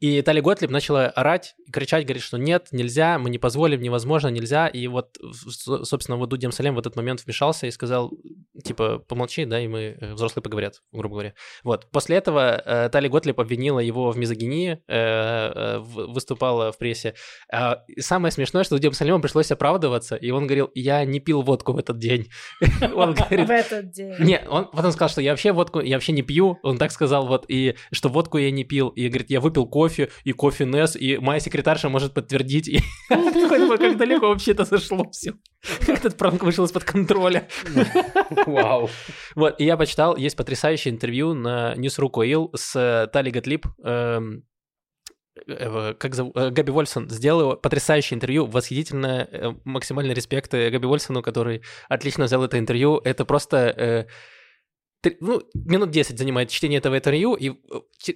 И Тали Готлиб начала орать кричать, говорит, что нет, нельзя, мы не позволим, невозможно, нельзя. И вот, собственно, вот Дудем Салем в этот момент вмешался и сказал, типа, помолчи, да, и мы, э, взрослые поговорят, грубо говоря. Вот, после этого э, Тали Готлиб обвинила его в мизогинии, э, э, выступала в прессе. Э, самое смешное, что Дудем Салиму пришлось оправдываться, и он говорил, я не пил водку в этот день. Он говорит... В этот день. Не, он потом сказал, что я вообще водку, я вообще не пью, он так сказал, вот, и что водку я не пил, и говорит, я выпил кофе, и кофе Нес, и моя секретарша может подтвердить, и как далеко вообще это зашло все. Этот пранк вышел из-под контроля. Вау. Вот, и я почитал, есть потрясающее интервью на News.ru.ил с Тали Готлиб, эм, э, как зовут, э, Габи Вольсон сделал потрясающее интервью, восхитительно, э, максимальный респект Габи Вольсону, который отлично взял это интервью. Это просто ну, минут 10 занимает чтение этого интервью, и э,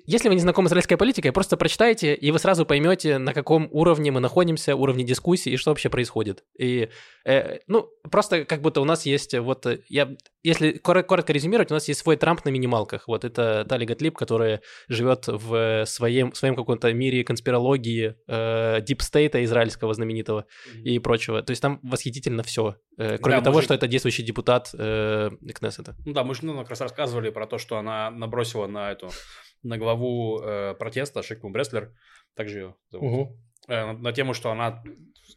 если вы не знакомы с израильской политикой, просто прочитайте, и вы сразу поймете, на каком уровне мы находимся, уровне дискуссии, и что вообще происходит. И, э, ну, просто как будто у нас есть, вот, э, я, если коротко, резюмировать, у нас есть свой Трамп на минималках. Вот это Тали Готлиб, которая живет в своем, своем каком-то мире конспирологии, э, дипстейта израильского знаменитого mm-hmm. и прочего. То есть там восхитительно все, э, кроме да, того, же... что это действующий депутат э, Кнессета. Ну да, мы же ну, как раз рассказывали про то, что она набросила на эту, на главу э, протеста Шикму Бреслер, также ее зовут, угу. э, на, на тему, что она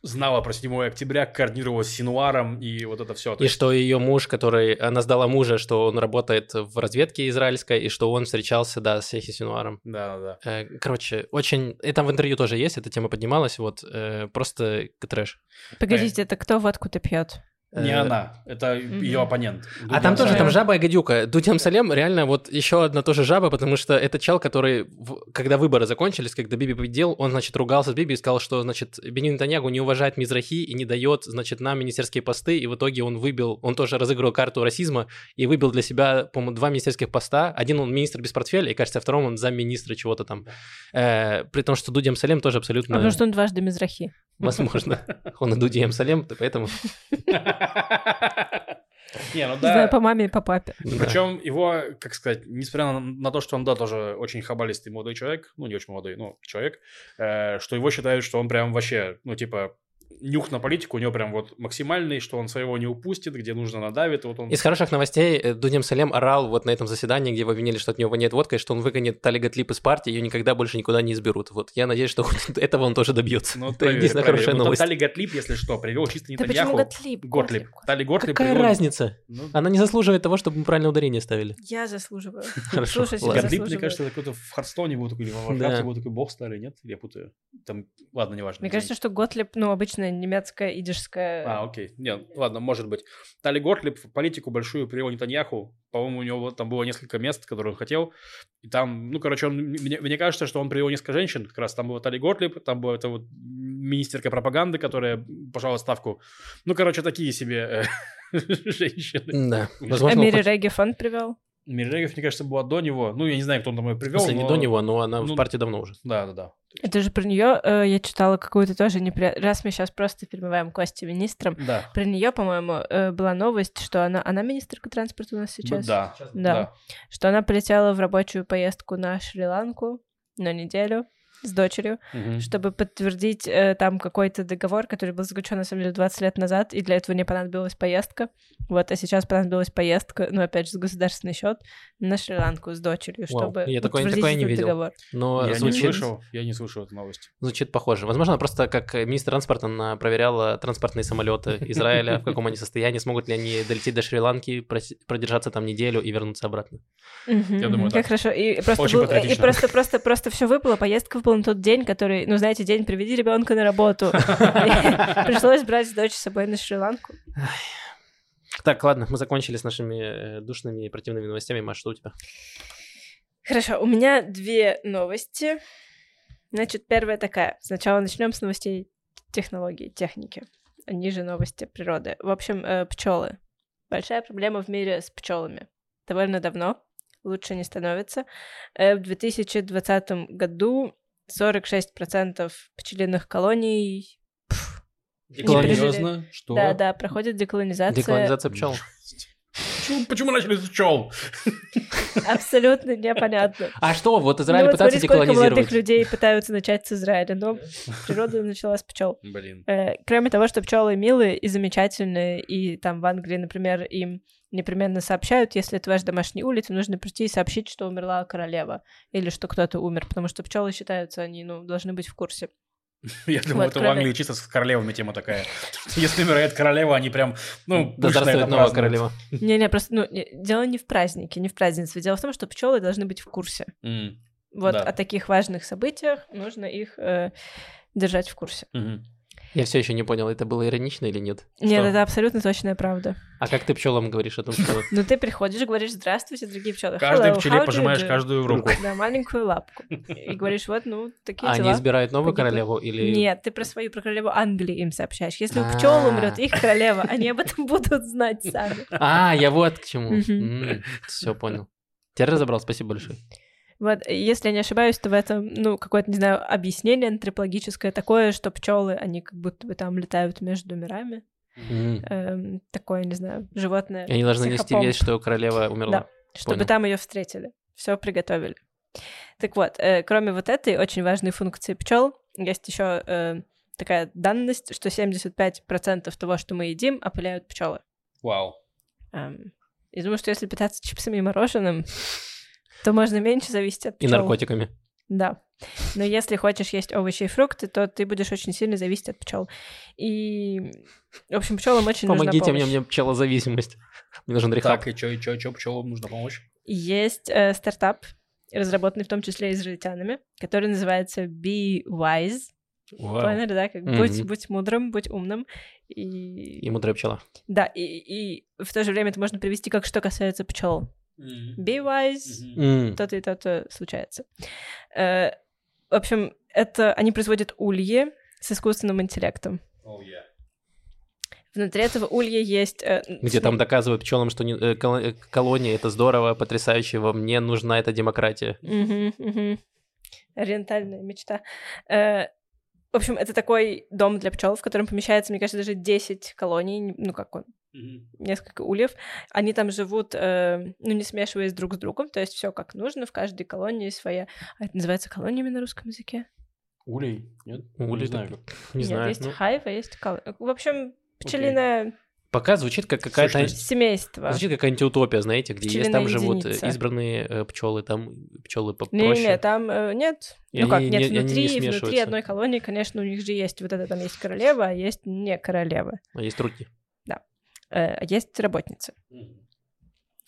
знала про 7 октября, координировала с Синуаром и вот это все. И есть... что ее муж, который... Она сдала мужа, что он работает в разведке израильской, и что он встречался, да, с Эхи Синуаром. Да, да, да. Короче, очень... И там в интервью тоже есть, эта тема поднималась, вот, э, просто трэш. Погодите, это кто водку-то пьет? Не э, она, это ее оппонент. а там тоже, там жаба и гадюка. Дудям Салем реально вот еще одна тоже жаба, потому что это чел, который, когда выборы закончились, когда Биби победил, он, значит, ругался с Биби и сказал, что, значит, Бенин Нетаньягу не уважает Мизрахи и не дает, значит, нам министерские посты, и в итоге он выбил, он тоже разыгрывал карту расизма и выбил для себя, по-моему, два министерских поста. Один он министр без портфеля, и, кажется, втором он замминистра чего-то там. Э, при том, что Дудям Салем тоже абсолютно... А потому что он дважды Мизрахи. Возможно. Он и Дудям Салем, поэтому... Не, ну да. знаю, по маме и по папе. Причем его, как сказать, несмотря на, на то, что он, да, тоже очень хабалистый молодой человек, ну, не очень молодой, но человек, э, что его считают, что он прям вообще, ну, типа, нюх на политику у него прям вот максимальный, что он своего не упустит, где нужно надавит. Вот он... Из хороших новостей э, Дудем Салем орал вот на этом заседании, где его обвинили, что от него нет водка, и что он выгонит Тали Готлип из партии, ее никогда больше никуда не изберут. Вот я надеюсь, что этого он тоже добьется. Ну, Это проверь, единственная проверь. хорошая ну, новость. Тали Готлип, если что, привел чисто не Да почему Готлип? Готлип. Тали Готлип Какая привел... разница? Ну... Она не заслуживает того, чтобы мы правильно ударение ставили. Я заслуживаю. Хорошо. Готлип, мне кажется, какой-то в Хардстоне был такой, или в Варкрафте был такой бог старый, нет? Я путаю. Там, ладно, неважно. Мне кажется, что Готлип, ну, обычная немецкая идишская... А, окей. Нет, ладно, может быть. Тали Готлиб политику большую привел Нетаньяху. По-моему, у него там было несколько мест, которые он хотел. И там, ну, короче, он, мне, мне кажется, что он привел несколько женщин. Как раз там был Тали Готлиб, там была это вот министерка пропаганды, которая пожала ставку. Ну, короче, такие себе э, женщины. Да. Возможно, а Мири Регев он привел? Миррегов, мне кажется, была до него. Ну, я не знаю, кто он там ее привел. Если но... не до него, но она ну, в партии давно уже. Да, да, да. Это же про нее э, я читала какую-то тоже неприятную. Раз мы сейчас просто перемываем кости министром, да. про нее, по-моему, э, была новость, что она, она министрка транспорта у нас сейчас. Да. да. Да. Что она полетела в рабочую поездку на Шри-Ланку на неделю с дочерью, угу. чтобы подтвердить э, там какой-то договор, который был заключен, на самом деле, 20 лет назад, и для этого не понадобилась поездка. Вот, а сейчас понадобилась поездка, ну, опять же, с государственный счет на Шри-Ланку с дочерью, Вау. чтобы я такое, такое не видел. договор. Но я звучит... не слышал, я не слышал эту новость. Звучит похоже. Возможно, просто как министр транспорта она проверяла транспортные самолеты Израиля, в каком они состоянии, смогут ли они долететь до Шри-Ланки, продержаться там неделю и вернуться обратно. Я думаю, Как хорошо. И просто, просто, просто все выпало, поездка выпала на тот день, который, ну, знаете, день приведи ребенка на работу. Пришлось брать дочь с собой на Шри-Ланку. Так, ладно, мы закончили с нашими э, душными и противными новостями. Маш, что у тебя? Хорошо, у меня две новости. Значит, первая такая. Сначала начнем с новостей технологии, техники. Они же новости природы. В общем, э, пчелы. Большая проблема в мире с пчелами. Довольно давно. Лучше не становится. Э, в 2020 году 46% пчелиных колоний Серьезно? Что? Да, да, проходит деколонизация. Деколонизация пчел. Почему, почему начали с пчел? Абсолютно непонятно. А что, вот Израиль ну, пытается смотри, сколько деколонизировать? молодых людей пытаются начать с Израиля, но природа начала с пчел. Блин. Э, кроме того, что пчелы милые и замечательные, и там в Англии, например, им непременно сообщают, если это ваш домашний улиц, нужно прийти и сообщить, что умерла королева или что кто-то умер, потому что пчелы считаются, они ну, должны быть в курсе. Я думаю, Вот, это в Англии чисто с королевами тема такая. Если умирает королева, они прям, ну, Да здравствует это новая королева. Не-не, просто ну, не- дело не в празднике, не в празднестве. Дело в том, что пчелы должны быть в курсе. Вот Да. о таких важных событиях нужно их э, держать в курсе. Я все еще не понял, это было иронично или нет? Нет, Что? это абсолютно точная правда. А как ты пчелам говоришь о том, что... Ну, ты приходишь, говоришь, здравствуйте, дорогие пчелы. Каждой пчеле пожимаешь do?» каждую руку. Да, маленькую лапку. И говоришь, вот, ну, такие А они дела. избирают новую королеву или... Нет, ты про свою, про королеву Англии им сообщаешь. Если у пчел А. умрет их королева, они об этом будут знать сами. А, я вот к чему. Все понял. Теперь разобрал, спасибо большое. Вот, если я не ошибаюсь, то в этом, ну, какое-то, не знаю, объяснение антропологическое такое, что пчелы, они как будто бы там летают между мирами. М. Эм, такое, не знаю, животное. И они должны нести весть, что королева умерла. Да. чтобы там ее встретили. Все приготовили. Так вот, э, кроме вот этой очень важной функции пчел, есть еще такая данность, что 75% того, что мы едим, опыляют пчелы. Вау. И думаю, что если питаться чипсами и мороженым, то можно меньше зависеть от И пчел. наркотиками. Да. Но если хочешь есть овощи и фрукты, то ты будешь очень сильно зависеть от пчел. И, в общем, пчелам очень нужна Помогите мне, помощь. мне пчелозависимость. Мне нужен рехаб. Так, и чё, и чё, и чё, пчелам нужна помощь? Есть э, стартап, разработанный в том числе израильтянами, который называется Be Wise. Вау. Поняли, да? Как будь, Мгм. будь мудрым, будь умным. И, И мудрая пчела. да, и, и в то же время это можно привести как что касается пчел. М. Be wise, то-то и то-то случается. Э, в общем, это они производят ульи с искусственным интеллектом. Oh, yeah. Внутри этого улья есть... э, Где там доказывают пчелам, что не- э, коло- э, колония это здорово, потрясающе, во мне нужна эта демократия. Ориентальная мечта. Э, в общем, это такой дом для пчел, в котором помещается, мне кажется, даже 10 колоний, ну как он. Несколько ульев. Они там живут, э, ну, не смешиваясь друг с другом, то есть все как нужно, в каждой колонии своя... А это называется колониями на русском языке? Улей? Нет? Улей Не знаю. как. Не Нет, знаю. есть ну, хайв, а есть кол... В общем, пчелиное пока звучит как какая-то... Семейство. Звучит как антиутопия, знаете, где есть Пчелиная там живут э, единица. избранные пчелы, там пчелы попроще. Не-не, там э, нет. И ну как, они нет, не- они не внутри, внутри одной колонии, конечно, у них же есть вот это, там есть королева, а есть не королева. А есть руки. Э, есть работницы.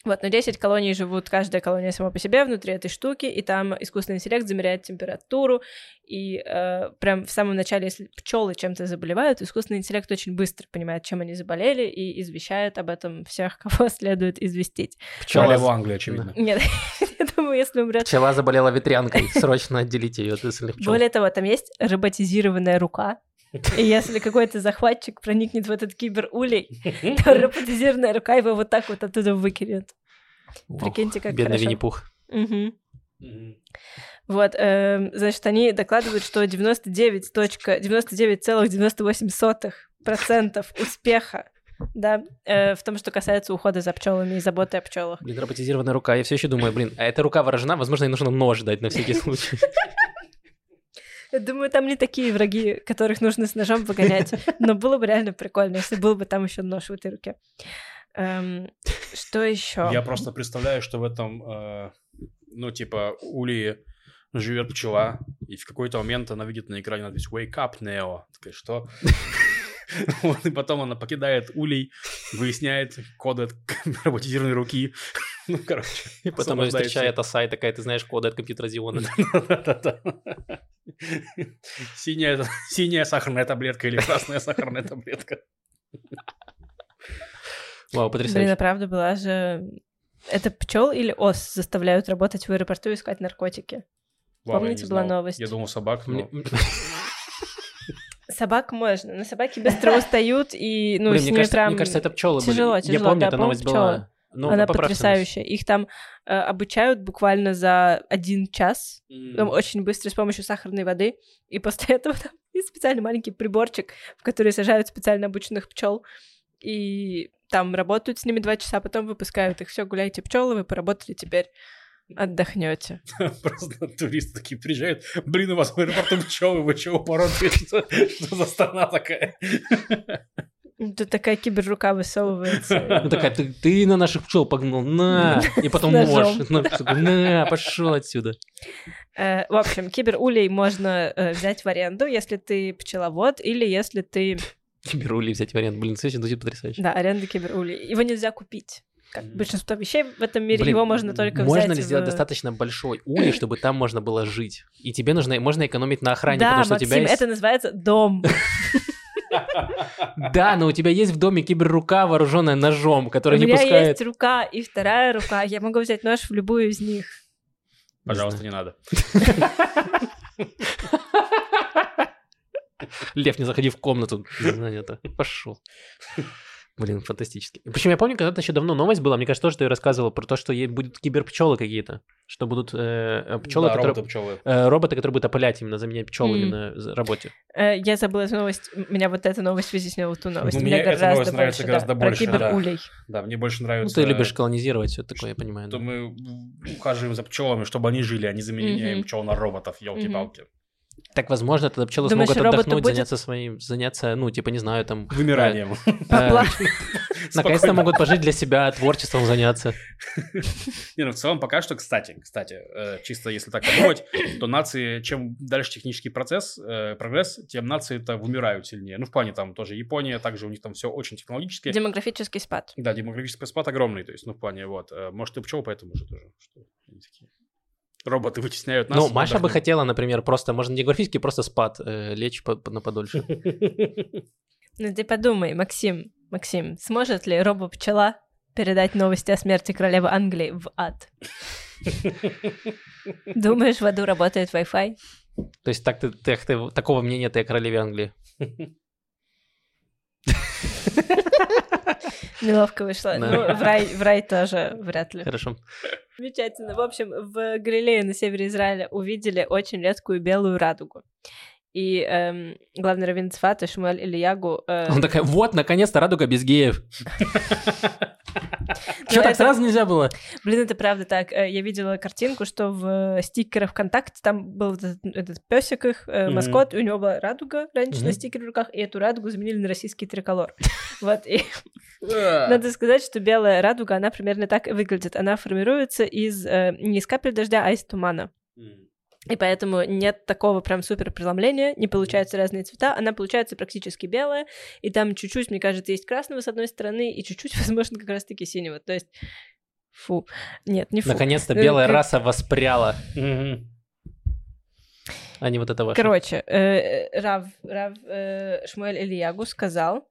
Вот, но 10 колоний живут, каждая колония сама по себе внутри этой штуки, и там искусственный интеллект замеряет температуру, и э, прям в самом начале, если пчелы чем-то заболевают, искусственный интеллект очень быстро понимает, чем они заболели, и извещает об этом всех, кого следует известить. Пчела, Англии, очевидно. Нет, я думаю, если умрет... пчела заболела ветрянкой, сроочно отделите ее от пчел. Более того, там есть роботизированная рука, и если какой-то захватчик проникнет в этот киберулей, то роботизированная рука его вот так вот оттуда выкинет. Прикиньте, как Бедный. Винни-Пух. Вот, эм, значит, они докладывают, что 99 точка- 99,98% успеха да, э, в том, что касается ухода за пчелами и заботы о пчелах. Блин, роботизированная рука. Я все еще думаю, блин, а эта рука вооружена, возможно, ей нужно нож дать на всякий случай. Я думаю, там не такие враги, которых нужно с ножом выгонять. Но было бы реально прикольно, если был бы там еще нож в этой руке. Эм, что еще? Я просто представляю, что в этом, э, ну, типа, улее живет пчела, и в какой-то момент она видит на экране надпись «Wake up, Neo». Такая, что? Вот, и потом она покидает улей, выясняет коды от роботизированной руки. Ну, короче. И потом освобождает встречает Асай такая, ты знаешь коды от компьютера Зиона. Да-да-да. Синяя, синяя сахарная таблетка или красная сахарная таблетка. Вау, Блин, а потрясающе. правда была же... Это пчел или ос заставляют работать в аэропорту и искать наркотики? Вау, я Помните, была знал. новость? Я думал собак, но... Собак можно, но собаки быстро устают, и, ну, Блин, с мне ними кажется, прям... мне кажется, это пчелы тяжело, были. Я тяжело, помню, да, эта новость была. Ну, Она поправьте нас. потрясающая. Их там э, обучают буквально за один час, там очень быстро с помощью сахарной воды, и после этого там есть специальный маленький приборчик, в который сажают специально обученных пчел, и там работают с ними два часа, потом выпускают их. Все, гуляйте пчелы, вы поработали теперь отдохнете. Просто туристы такие приезжают, блин, у вас в аэропорту пчелы, вы чего? Что, что за страна такая? Тут такая киберрука высовывается. Ну такая, ты, ты на наших пчел погнал, на! И потом можешь. На, пошел отсюда. Э, в общем, киберулей можно э, взять в аренду, если ты пчеловод или если ты... Киберулей взять в аренду, блин, слушай, звучит потрясающе. Да, аренда киберулей. Его нельзя купить как большинство вещей в этом мире, Блин, его можно только можно взять Можно ли сделать в... достаточно большой улей, чтобы там можно было жить? И тебе нужно, можно экономить на охране, да, потому что Максим, у тебя есть... это называется дом. Да, но у тебя есть в доме киберрука, вооруженная ножом, которая не пускает... У меня есть рука и вторая рука. Я могу взять нож в любую из них. Пожалуйста, не надо. Лев, не заходи в комнату. Пошел. Блин, фантастически. Причем я помню, когда-то еще давно новость была, мне кажется, тоже ты рассказывал про то, что будут киберпчелы какие-то, что будут э, э пчелы, да, которые... Роботы, э, роботы, которые будут опылять именно, заменять пчелами mm. на работе. Э, я забыла эту новость, меня вот эта новость вытеснила ту новость. Ну, мне эта гораздо новость нравится гораздо да, больше. Про киберулей. Да. да, мне больше нравится... Ну, ты любишь колонизировать все такое, я понимаю. Что да. мы ухаживаем за пчелами, чтобы они жили, а не заменяем mm-hmm. пчел на роботов, елки-палки. Mm-hmm. Так, возможно, тогда пчелы Думаешь, смогут отдохнуть, будет... заняться своим, заняться, ну, типа, не знаю, там... Вымиранием. Э, наконец-то могут пожить для себя, творчеством заняться. Не, ну, в целом, пока что, кстати, кстати, э, чисто если так подумать, то нации, чем дальше технический процесс, э, прогресс, тем нации-то вымирают сильнее. Ну, в плане там тоже Япония, также у них там все очень технологически. Демографический спад. Да, демографический спад огромный, то есть, ну, в плане, вот, может, и пчел поэтому же тоже, что они такие роботы вытесняют нас. Ну, Маша бы хотела, например, просто, можно не графически, просто спад э, лечь по, по, на подольше. Ну ты подумай, Максим, Максим, сможет ли робо-пчела передать новости о смерти королевы Англии в ад? Думаешь, в аду работает Wi-Fi? То есть так ты, ты, ты такого мнения ты о королеве Англии? Неловко вышло. Ну, в рай, в рай тоже вряд ли. Хорошо. Замечательно. В общем, в Галилее на севере Израиля увидели очень редкую белую радугу. И эм, главный раввин Цфата Шмуэль Ильягу... Э... Он такая, вот, наконец-то радуга без геев. Что, так сразу нельзя было? Блин, это правда так. Э, я видела картинку, что в стикерах ВКонтакте там был этот песик их, э, маскот, у него была радуга раньше на стикере в руках, и эту радугу заменили на российский триколор. Вот, и надо сказать, что белая радуга, она примерно так и выглядит. Она формируется из э, не из капель дождя, а из тумана. И поэтому нет такого прям супер преломления, не получаются разные цвета, она получается практически белая, и там чуть-чуть, мне кажется, есть красного с одной стороны, и чуть-чуть, возможно, как раз-таки синего. То есть, фу, нет, не фу. Наконец-то э, белая раса воспряла. А не вот это ваше. Короче, э, Рав, Рав э, Шмуэль Ильягу сказал,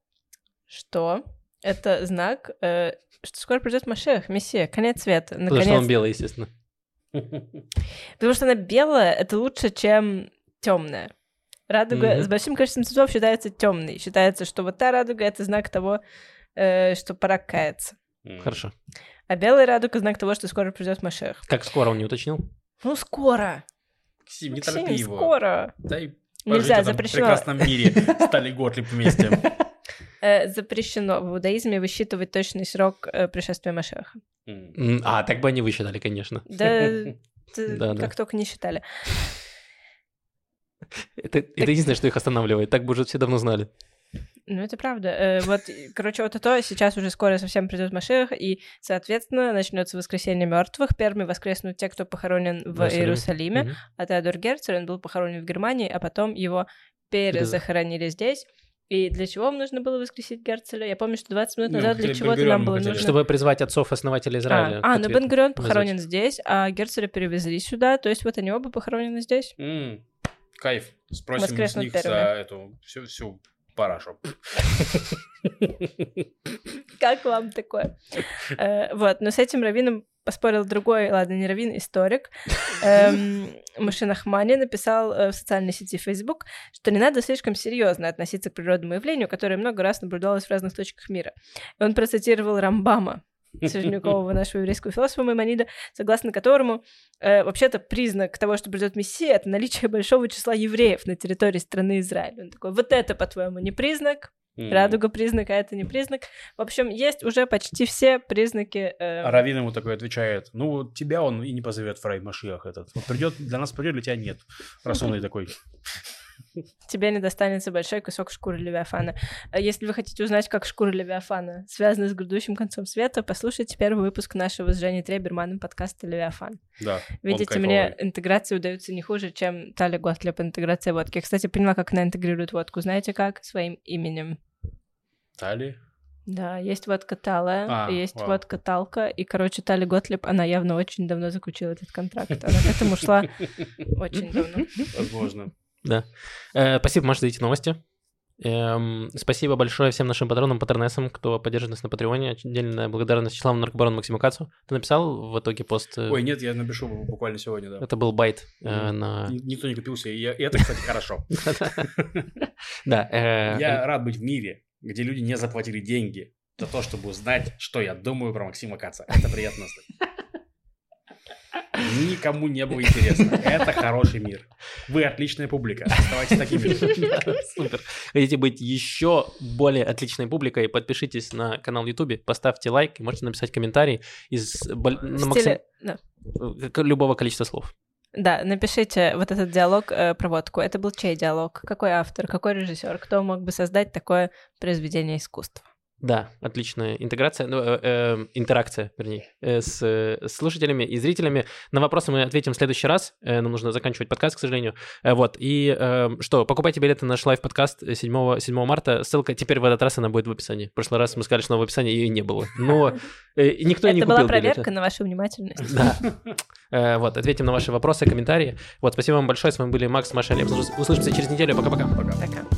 что это знак, что скоро придет Машех, Мессия, конец света. Наконец. Потому что он белый, естественно. Потому что она белая, это лучше, чем темная. Радуга mm-hmm. с большим количеством цветов считается темной. Считается, что вот та радуга это знак того, э, что пора каяться. Mm-hmm. Хорошо. А белая радуга знак того, что скоро придет Машех. Как скоро он не уточнил? Ну, скоро. Максим, не торопи его. скоро. Дай Нельзя, запрещено. в прекрасном мире стали Готлиб вместе. Э, запрещено в иудаизме высчитывать точный срок э, пришествия Машеха. А, так бы они высчитали, конечно. Да, как только не считали. Это, единственное, что их останавливает. Так бы уже все давно знали. Ну, это правда. Э, вот, короче, вот это сейчас уже скоро совсем придет Машех, и, соответственно, начнется воскресенье мертвых. Первыми воскреснут те, кто похоронен в Иерусалиме. Иерусалиме. Угу. А Теодор Герцель, он был похоронен в Германии, а потом его перезахоронили здесь. И для чего вам нужно было воскресить Герцеля? Я помню, что 20 минут ну, назад ну, для чего-то нам было нужно... Чтобы призвать отцов-основателей Израиля. А, а ну Бен похоронен здесь, а Герцеля перевезли сюда, то есть вот они оба похоронены здесь. Mm, кайф. Спросим с них первыми. за эту всю, всю парашу. Как вам такое? Э, вот, но с этим раввином поспорил другой, ладно, не раввин, историк. Эм, Машинахмани написал э, в социальной сети Facebook, что не надо слишком серьезно относиться к природному явлению, которое много раз наблюдалось в разных точках мира. И он процитировал Рамбама, Средневекового нашего еврейского философа Маймонида, согласно которому э, вообще-то признак того, что придет Мессия, это наличие большого числа евреев на территории страны Израиль. Он такой, вот это, по-твоему, не признак? Mm. Радуга признак, а это не признак. В общем, есть уже почти все признаки. Э... А Равин ему такой отвечает: Ну, тебя он и не позовет Фрейд Машиах этот. Вот придет, для нас придет, для тебя нет. Раз он и такой. Тебе не достанется большой кусок шкуры Левиафана. А если вы хотите узнать, как шкура Левиафана связана с грядущим концом света, послушайте первый выпуск нашего с Женей Треберманом подкаста Левиафан. Да, Видите, мне интеграции удаются не хуже, чем Таля Готлеб интеграция водки. Я, кстати, поняла, как она интегрирует водку. Знаете как? Своим именем. Тали? Да, есть водка Талая, а, есть вау. водка Талка, и, короче, Тали Готлеб, она явно очень давно заключила этот контракт. Она к этому шла очень давно. Возможно. Да. Э, спасибо, Маша, за эти новости. Эм, спасибо большое всем нашим патронам, патронессам, кто поддерживает нас на Патреоне. Отдельная благодарность Вячеславу Наркобарону Максиму Кацу. Ты написал в итоге пост? Э? Ой, нет, я напишу буквально сегодня, да. Это был байт э, на... Никто не купился, и это, кстати, хорошо. Да. Э, я рад быть в мире, где люди не заплатили деньги за то, чтобы узнать, что я думаю про Максима Каца. Это приятно знать. Никому не было интересно. Это хороший мир. Вы отличная публика. Оставайтесь такими же. Супер. Хотите быть еще более отличной публикой, подпишитесь на канал YouTube, поставьте лайк и можете написать комментарий из на максим... любого количества слов. Да, напишите вот этот диалог э, проводку. Это был чей диалог? Какой автор? Какой режиссер? Кто мог бы создать такое произведение искусства? Да, отличная интеграция, ну, э, э, интеракция, вернее, э, с, с слушателями и зрителями. На вопросы мы ответим в следующий раз. Э, нам нужно заканчивать подкаст, к сожалению. Э, вот, и э, что, покупайте билеты на наш лайв-подкаст 7, 7 марта. Ссылка теперь в этот раз она будет в описании. В прошлый раз мы сказали, что она в описании, ее не было. Но э, никто не купил Это была проверка на вашу внимательность. Да. Э, вот, ответим на ваши вопросы, комментарии. Вот, спасибо вам большое. С вами были Макс, Маша, Олег. Услышимся через неделю. Пока-пока. Пока. Пока.